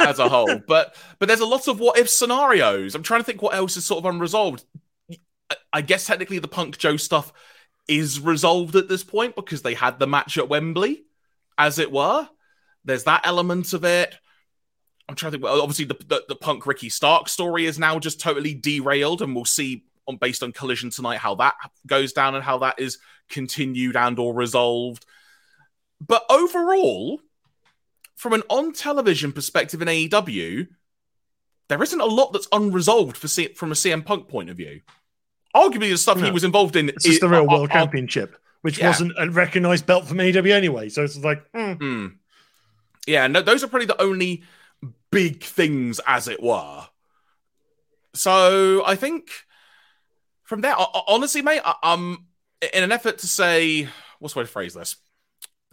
as a whole. But but there's a lot of what if scenarios. I'm trying to think what else is sort of unresolved. I- I guess technically the Punk Joe stuff is resolved at this point because they had the match at Wembley, as it were. There's that element of it. I'm trying to think. Well, obviously, the, the the Punk Ricky Stark story is now just totally derailed, and we'll see on based on Collision tonight how that goes down and how that is continued and or resolved. But overall, from an on television perspective in AEW, there isn't a lot that's unresolved for C- from a CM Punk point of view. Arguably, the stuff he was involved in It's just the real are- world are- championship, which Yeah. wasn't a recognized belt from AEW anyway. So it's like, hmm. Hmm. Yeah, no, those are probably the only big things, as it were. So I think from there, ho- ho- honestly, mate, I, um, in an effort to say, what's the way to phrase this?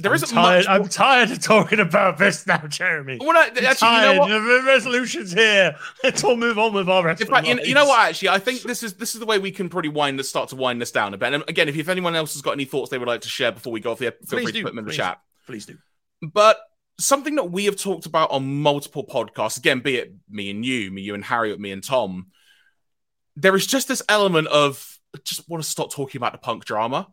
There I'm isn't tired, much. I'm tired of talking about this now, Jeremy. Well, no, I'm actually, you know tired. what? The resolution's here. Let's all move on with our In fact, you, you know what? Actually, I think this is this is the way we can probably wind this, start to wind this down a bit. And again, if, if anyone else has got any thoughts they would like to share before we go off the feel Please free do, to put them in the chat. Please do. But something that we have talked about on multiple podcasts, again, be it me and you, me, you and Harry, me and Tom, there is just this element of I just want to stop talking about the punk drama.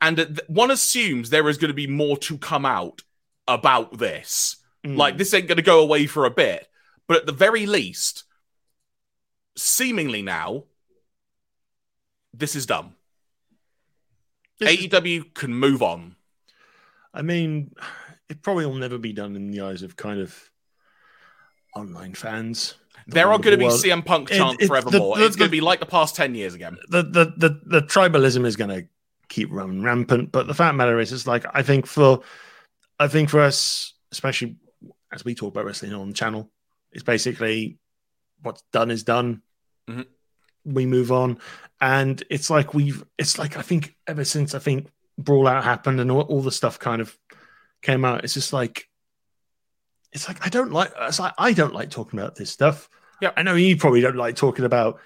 And one assumes there is going to be more to come out about this. Mm. Like this ain't going to go away for a bit, but at the very least, seemingly now, this is done. This is- AEW can move on. I mean, it probably will never be done in the eyes of kind of online fans. The There are going to be world. CM Punk It- chants it- forevermore. the- the- it's going to be like the past ten years again. the the the, the tribalism is going to keep running rampant. But the fact of the matter is, it's like I think for I think for us, especially as we talk about wrestling on the channel, it's basically what's done is done. Mhm. We move on, and it's like we've it's like I think ever since I think Brawl Out happened and all, all the stuff kind of came out, it's just like it's like I don't like it's like I don't like talking about this stuff. Yeah. I know you probably don't like talking about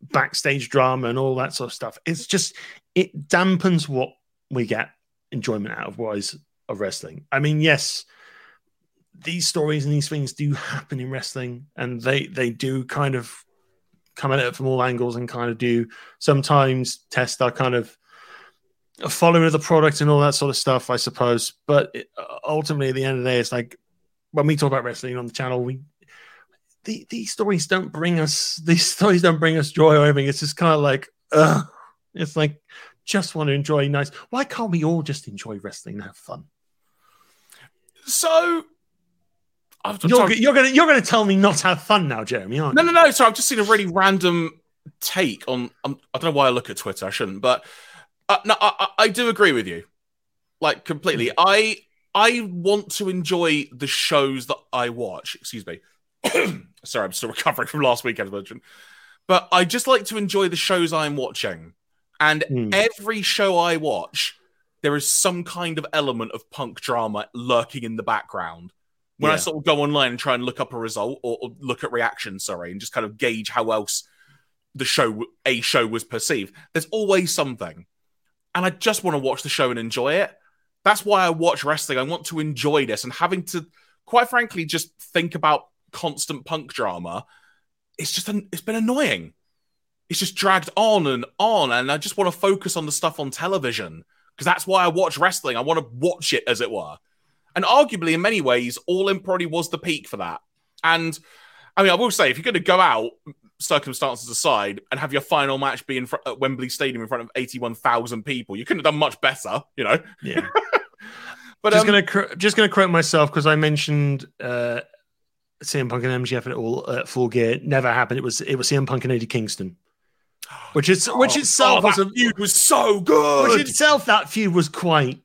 backstage drama and all that sort of stuff. It's just it dampens what we get enjoyment out of wise of wrestling. I mean, yes, these stories and these things do happen in wrestling, and they they do kind of come at it from all angles and kind of do sometimes test our kind of following of the product and all that sort of stuff, I suppose. But it, ultimately, at the end of the day, it's like when we talk about wrestling on the channel, we the, these stories don't bring us these stories don't bring us joy or anything. It's just kind of like, uh, it's like just want to enjoy nice. Why can't we all just enjoy wrestling and have fun? So, I've You're, sorry. you're gonna you're gonna tell me not to have fun now, Jeremy? Aren't no, you? no, no. So I've just seen a really random take on. Um, I don't know why I look at Twitter. I shouldn't, but uh, no, I, I I do agree with you, like completely. I I want to enjoy the shows that I watch. Excuse me. Sorry, I'm still recovering from last weekend's version. But I just like to enjoy the shows I'm watching. And Hmm. every show I watch, there is some kind of element of punk drama lurking in the background. When I sort of go online and try and look up a result or, or look at reactions, sorry, and just kind of gauge how else the show, a show was perceived, there's always something. And I just want to watch the show and enjoy it. That's why I watch wrestling. I want to enjoy this and having to, quite frankly, just think about constant punk drama. It's just, an, it's been annoying. It's just dragged on and on. And I just want to focus on the stuff on television because that's why I watch wrestling. I want to watch it, as it were. And arguably, in many ways, All In probably was the peak for that. And I mean, I will say, if you're going to go out, circumstances aside, and have your final match be in fr- at Wembley Stadium in front of 81,000 people, you couldn't have done much better, you know? Yeah. But just um, gonna just gonna correct myself because I mentioned uh, CM Punk and MJF at all uh, full gear. Never happened. It was it was CM Punk and Eddie Kingston, which is which oh, itself oh, was a, feud was so good. which itself that feud was quite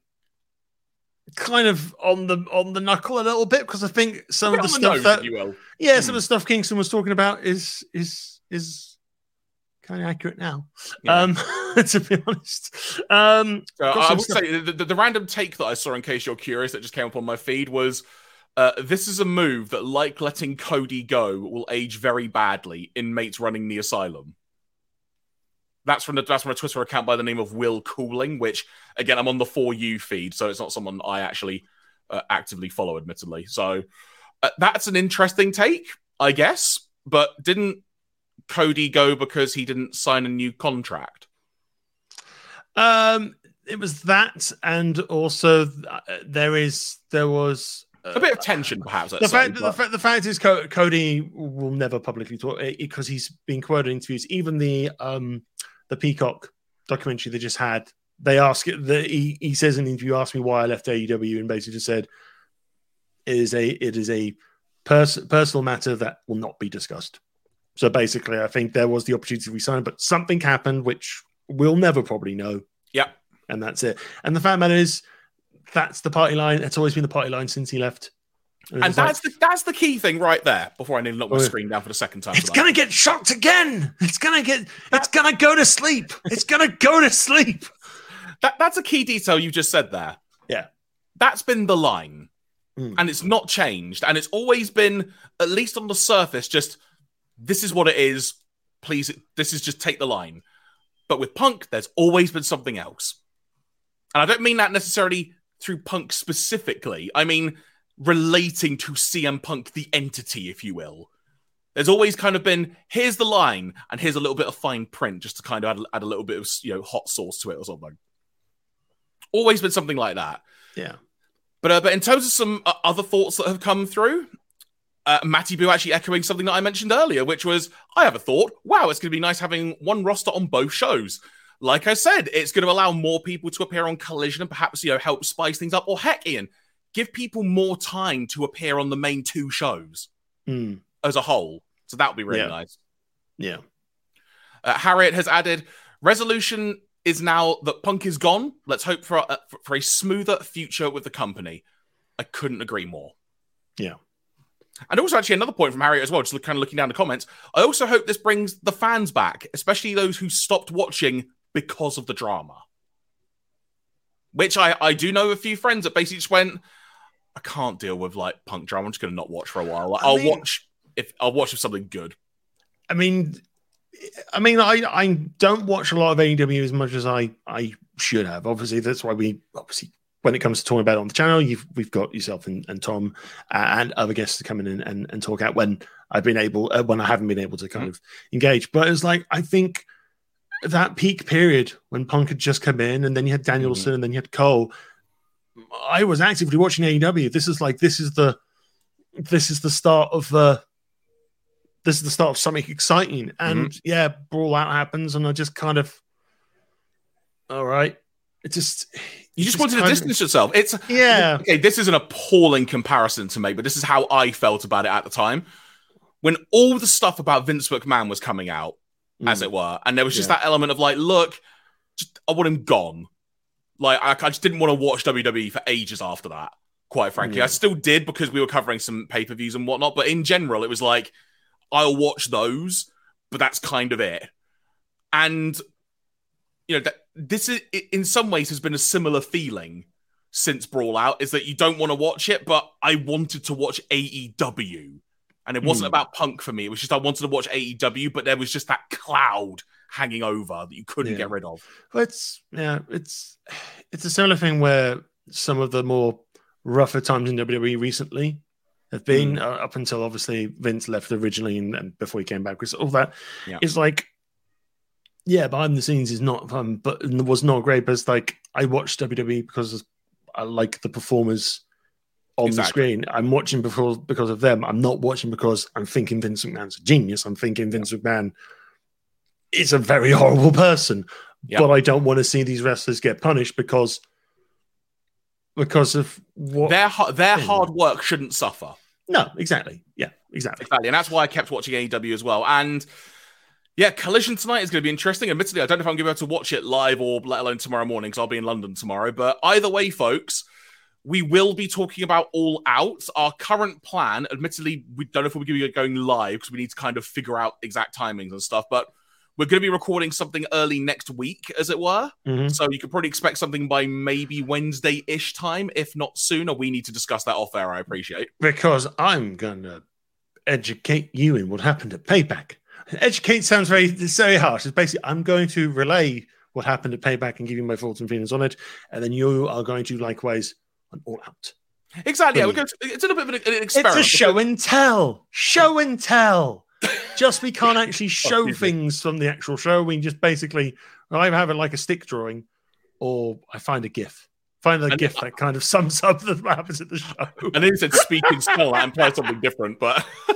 kind of on the on the knuckle a little bit because I think some of the stuff nose, that if you will. yeah some Hmm. of the stuff Kingston was talking about is is is kind of accurate now. Yeah. Um, to be honest, um, Uh, I would stuff- say the, the, the random take that I saw, in case you're curious, that just came up on my feed was uh, this is a move that, like letting Cody go, will age very badly. Inmates running the asylum. That's from the, that's from a Twitter account by the name of Will Cooling, which again I'm on the for you feed, so it's not someone I actually uh, actively follow, admittedly. So uh, that's an interesting take, I guess. But didn't Cody go because he didn't sign a new contract? Um, it was that, and also uh, there is there was A bit of tension, perhaps. the let's say, fact, the, fact, the fact is Cody will never publicly talk because he's been quoted in interviews. Even the um the Peacock documentary they just had, they ask it. The, he, he says in the interview, asked me why I left AEW, and basically just said it is a it is a pers- personal matter that will not be discussed. So basically, I think there was the opportunity to resign, but something happened which we'll never probably know. Yeah. and that's it. And the fact matter is, that's the party line. It's always been the party line since he left. And like, that's the that's the key thing right there. Before I nearly knock my Oh, screen down for the second time. it's tonight. gonna get shocked again. It's gonna get. It's gonna go to sleep. It's gonna go to sleep. That that's a key detail you just said there. Yeah. That's been the line. Mm. And it's not changed. And it's always been, at least on the surface, just this is what it is. Please, this is just take the line. But with Punk, there's always been something else. And I don't mean that necessarily through Punk specifically. I mean relating to CM Punk, the entity, if you will. There's always kind of been here's the line, and here's a little bit of fine print just to kind of add, add a little bit of you know hot sauce to it or something. Always been something like that. Yeah. But uh, but in terms of some uh, other thoughts that have come through, uh, Matty Boo actually echoing something that I mentioned earlier, which was I have a thought. Wow, it's going to be nice having one roster on both shows. Like I said, it's going to allow more people to appear on Collision and perhaps you know help spice things up. Or heck, Ian, give people more time to appear on the main two shows Mm, as a whole. So that would be really Yeah. nice. yeah. Uh, Harriet has added resolution is now that Punk is gone. Let's hope for a, for a smoother future with the company. I couldn't agree more. Yeah. And also, actually, another point from Harriet as well, just kind of looking down the comments. I also hope this brings the fans back, especially those who stopped watching because of the drama. Which I, I do know a few friends that basically just went, I can't deal with like punk drama. I'm just going to not watch for a while. Like, I I'll mean- watch if I'll watch if something good. I mean, I mean, I I don't watch a lot of AEW as much as I I should have. Obviously, that's why we obviously when it comes to talking about it on the channel, you've we've got yourself and, and Tom uh, and other guests to come in and, and, and talk out when I've been able uh, when I haven't been able to kind of engage. But it's like I think that peak period when Punk had just come in, and then you had Danielson, mm-hmm. and then you had Cole. I was actively watching AEW. This is like this is the this is the start of the this is the start of something exciting. Mm-hmm. And yeah, brawl out happens, and I just kind of all right. It just You it just wanted to kind of- distance yourself. It's yeah. okay, this is an appalling comparison to make, but this is how I felt about it at the time. When all the stuff about Vince McMahon was coming out, as Mm. it were, and there was just Yeah. that element of like, look, just, I want him gone. Like, I, I just didn't want to watch WWE for ages after that, quite frankly. Yeah. I still did because we were covering some pay per views and whatnot, but in general, it was like, I'll watch those, but that's kind of it. And, you know, that, this is, in some ways, has been a similar feeling since Brawl Out is that you don't want to watch it, but I wanted to watch AEW. And it wasn't Hmm. about punk for me. It was just I wanted to watch AEW, but there was just that cloud hanging over that you couldn't Yeah. get rid of. But it's yeah, it's it's a similar thing where some of the more rougher times in WWE recently have been Hmm. uh, up until obviously Vince left originally and, and before he came back, because all that Yeah. is like yeah, behind the scenes is not fun, but was not great. But it's like I watched WWE because I like the performers on the screen. I'm watching because because of them. I'm not watching because I'm thinking Vince McMahon's a genius. I'm thinking Vince McMahon is a very horrible person. Yeah. But I don't want to see these wrestlers get punished because because of what Their their thing. hard work shouldn't suffer. no, exactly. Yeah, exactly. Exactly. And that's why I kept watching AEW as well. And yeah, Collision tonight is going to be interesting. Admittedly, I don't know if I'm going to be able to watch it live or let alone tomorrow morning because I'll be in London tomorrow. But either way, folks, we will be talking about All Out. Our current plan, admittedly, we don't know if we're going to be going live because we need to kind of figure out exact timings and stuff. But we're going to be recording something early next week, as it were. Mhm. So you could probably expect something by maybe Wednesday ish time, if not sooner. We need to discuss that off air. I appreciate. Because I'm gonna educate you in what happened at Payback. Educate sounds very very harsh. It's basically I'm going to relay what happened at Payback and give you my thoughts and feelings on it, and then you are going to likewise on All Out. Exactly. Yeah, we're Brilliant. going to, it's a little bit of an, an experiment. It's a show and tell. Show and tell. just we can't actually show Excuse me. things from the actual show. We just basically I have it like a stick drawing, or I find a GIF. Find a And- GIF that kind of sums up the- what happens at the show. I know you said speak and spell that and play something different, but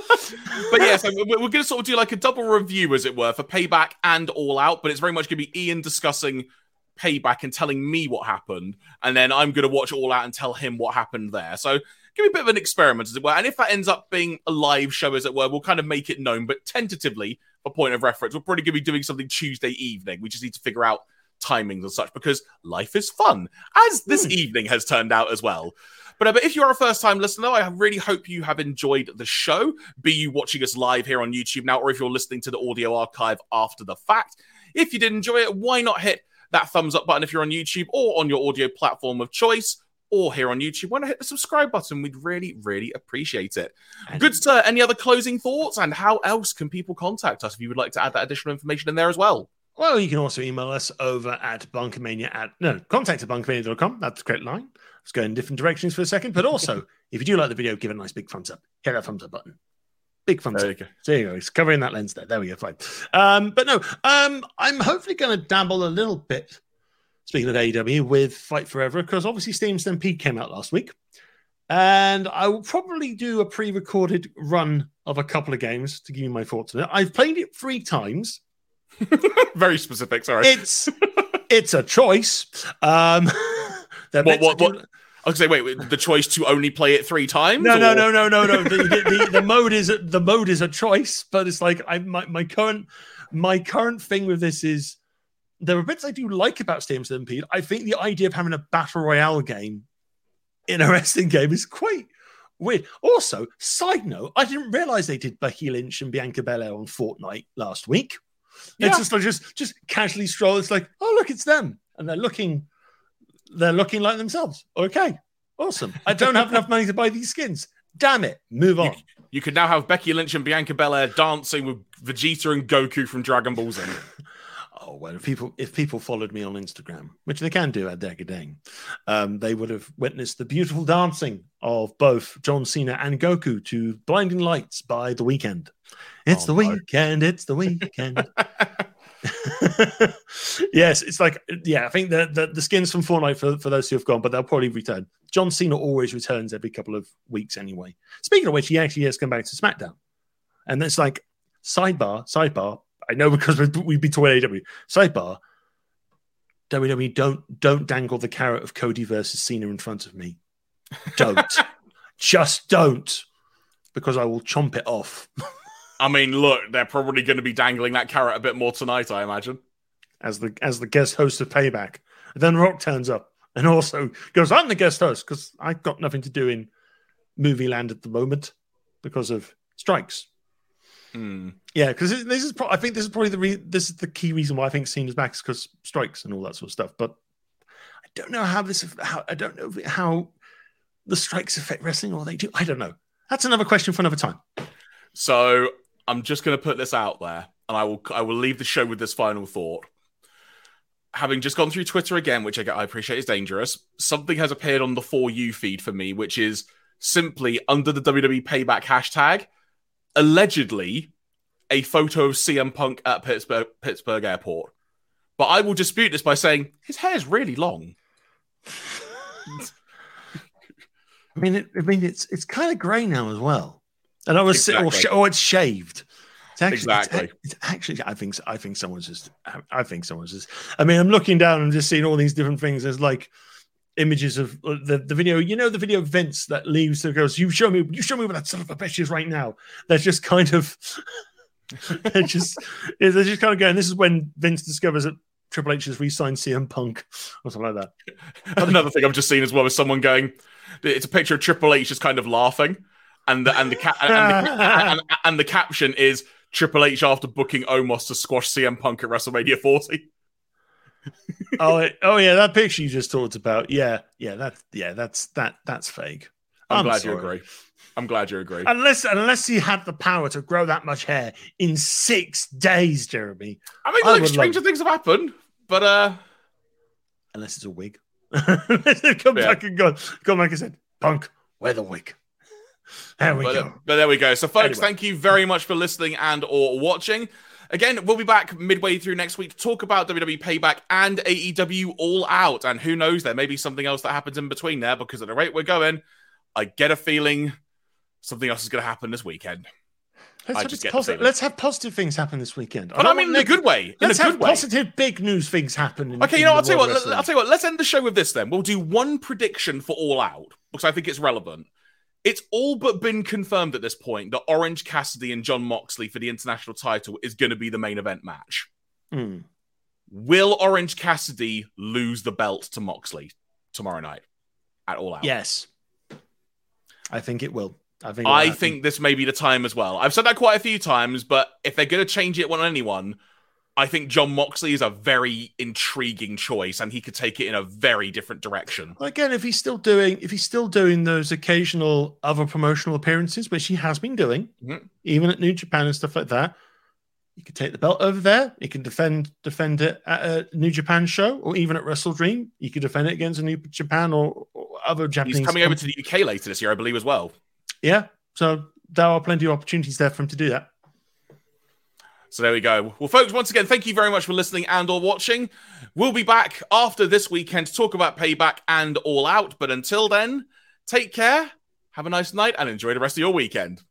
but yeah, so we're, we're going to sort of do like a double review, as it were, for Payback and All Out. But it's very much going to be Ian discussing Payback and telling me what happened, and then I'm going to watch All Out and tell him what happened there. So give me a bit of an experiment, as it were. And if that ends up being a live show, as it were, we'll kind of make it known. But tentatively, for point of reference, we're probably going to be doing something Tuesday evening. We just need to figure out timings and such because life is fun, as this Hmm. evening has turned out as well. But, uh, but if you're a first time listener, I really hope you have enjoyed the show. Be you watching us live here on YouTube now, or if you're listening to the audio archive after the fact. If you did enjoy it, why not hit that thumbs up button if you're on YouTube or on your audio platform of choice? Or here on YouTube, why not hit the subscribe button? We'd really, really appreciate it. Good, sir. Any other closing thoughts? And how else can people contact us if you would like to add that additional information in there as well? Well, you can also email us over at bunkermania at no contact at bunkermania.com. That's the correct line. Let's go in different directions for a second. But also, if you do like the video, give it a nice big thumbs up. Hit that thumbs up button. Big thumbs There you go. There you go. It's covering that lens there. There we go. Fine. Um, but no, um, I'm hopefully going to dabble a little bit Speaking of AEW, with Fight Forever, because obviously Stadium Stampede came out last week. And I will probably do a pre recorded run of a couple of games to give you my thoughts on it. I've played it three times. Very specific, sorry. It's it's a choice. Um, what, what, what? I was say, wait, the choice to only play it three times? No, or? no, no, no, no, no. the, the, the, the, mode is the mode is a choice, but it's like I my, my current my current thing with this is there are bits I do like about Stadium Stampede. I think the idea of having a battle royale game in a wrestling game is quite weird. Also, side note, I didn't realize they did Becky Lynch and Bianca Belair on Fortnite last week. Yeah. It's just like just just casually stroll. It's like, oh look, it's them, and they're looking, they're looking like themselves. Okay, awesome. I don't have enough money to buy these skins. Damn it, move on. You, you could now have Becky Lynch and Bianca Belair dancing with Vegeta and Goku from Dragon Ball Z. oh well, if people if people followed me on Instagram, which they can do at Decadang, um, they would have witnessed the beautiful dancing of both John Cena and Goku to "Blinding Lights" by The Weeknd. It's oh, the no. weekend. It's the weekend. yes, it's like yeah. I think the, the, the skins from Fortnite for, for those who have gone, but they'll probably return. John Cena always returns every couple of weeks anyway. Speaking of which, he actually has come back to SmackDown, and it's like sidebar, sidebar. I know because we've been talking AW. Sidebar. WWE don't don't dangle the carrot of Cody versus Cena in front of me. Don't. Just don't. Because I will chomp it off. I mean, look, they're probably going to be dangling that carrot a bit more tonight, I imagine. As the as the guest host of Payback. And then Rock turns up and also goes, I'm the guest host because I've got nothing to do in movie land at the moment because of strikes. Mm. Yeah, because this is. Pro- I think this is probably the re- this is the key reason why I think Cena's back is because strikes and all that sort of stuff. But I don't know how this. How I don't know how the strikes affect wrestling or they do. I don't know. That's another question for another time. So I'm just going to put this out there, and I will I will leave the show with this final thought. Having just gone through Twitter again, which I, I appreciate is dangerous, something has appeared on the for you feed for me, which is simply under the WWE Payback hashtag, allegedly a photo of CM Punk at Pittsburgh Pittsburgh Airport. But I will dispute this by saying his hair is really long. I mean, it, I mean, it's it's kind of grey now as well. And I was exactly. or, sh- or it's shaved. It's actually, exactly. It's, it's, actually, I think, I think someone's just, I think someone's just. I mean, I'm looking down and just seeing all these different things. There's like images of uh, the, the video. You know, the video of Vince that leaves and goes, "You show me, you show me what that son of a bitch is right now." They're just kind of, they're just, they're just kind of going. This is when Vince discovers that Triple H has re-signed CM Punk or something like that. Another thing I've just seen as well is someone going. It's a picture of Triple H just kind of laughing and the and the, ca- and, the and, and, the caption is Triple H after booking Omos to squash CM Punk at WrestleMania 40. oh, oh yeah, that picture you just talked about. Yeah, yeah, that's yeah, that's that that's fake. I'm, I'm glad sorry. you agree. I'm glad you agree. Unless unless he had the power to grow that much hair in six days, Jeremy. I mean, look, stranger love... things have happened, but uh unless it's a wig. come yeah. back and go, come back and said, Punk, wear the wig. There we but, go. Uh, but there we go. So, folks, anyway. thank you very much for listening and or watching. Again, we'll be back midway through next week to talk about WWE Payback and AEW All Out. And who knows, there may be something else that happens in between there because at the rate we're going, I get a feeling something else is going to happen this weekend. Let's have, posi- let's have, positive things happen this weekend. But I, I mean, in a good way. let's have positive, big news things happen. In, okay, you know, I'll tell you what. I'll tell you what. Let's end the show with this. Then we'll do one prediction for All Out because I think it's relevant. It's all but been confirmed at this point that Orange Cassidy and Jon Moxley for the international title is going to be the main event match. Mm. Will Orange Cassidy lose the belt to Moxley tomorrow night at All Out? Yes. I think it will. I think I think this may be the time as well. I've said that quite a few times, but if they're going to change it on anyone, I think Jon Moxley is a very intriguing choice, and he could take it in a very different direction. Again, if he's still doing, if he's still doing those occasional other promotional appearances, which he has been doing, mm-hmm. even at New Japan and stuff like that, he could take the belt over there. He can defend defend it at a New Japan show, or even at WrestleDream. He could defend it against a New Japan or, or other Japanese. He's coming over to the UK later this year, I believe, as well. Yeah, so there are plenty of opportunities there for him to do that. So there we go. Well, folks, once again, thank you very much for listening and or watching. We'll be back after this weekend to talk about Payback and All Out. But until then, take care, have a nice night, and enjoy the rest of your weekend.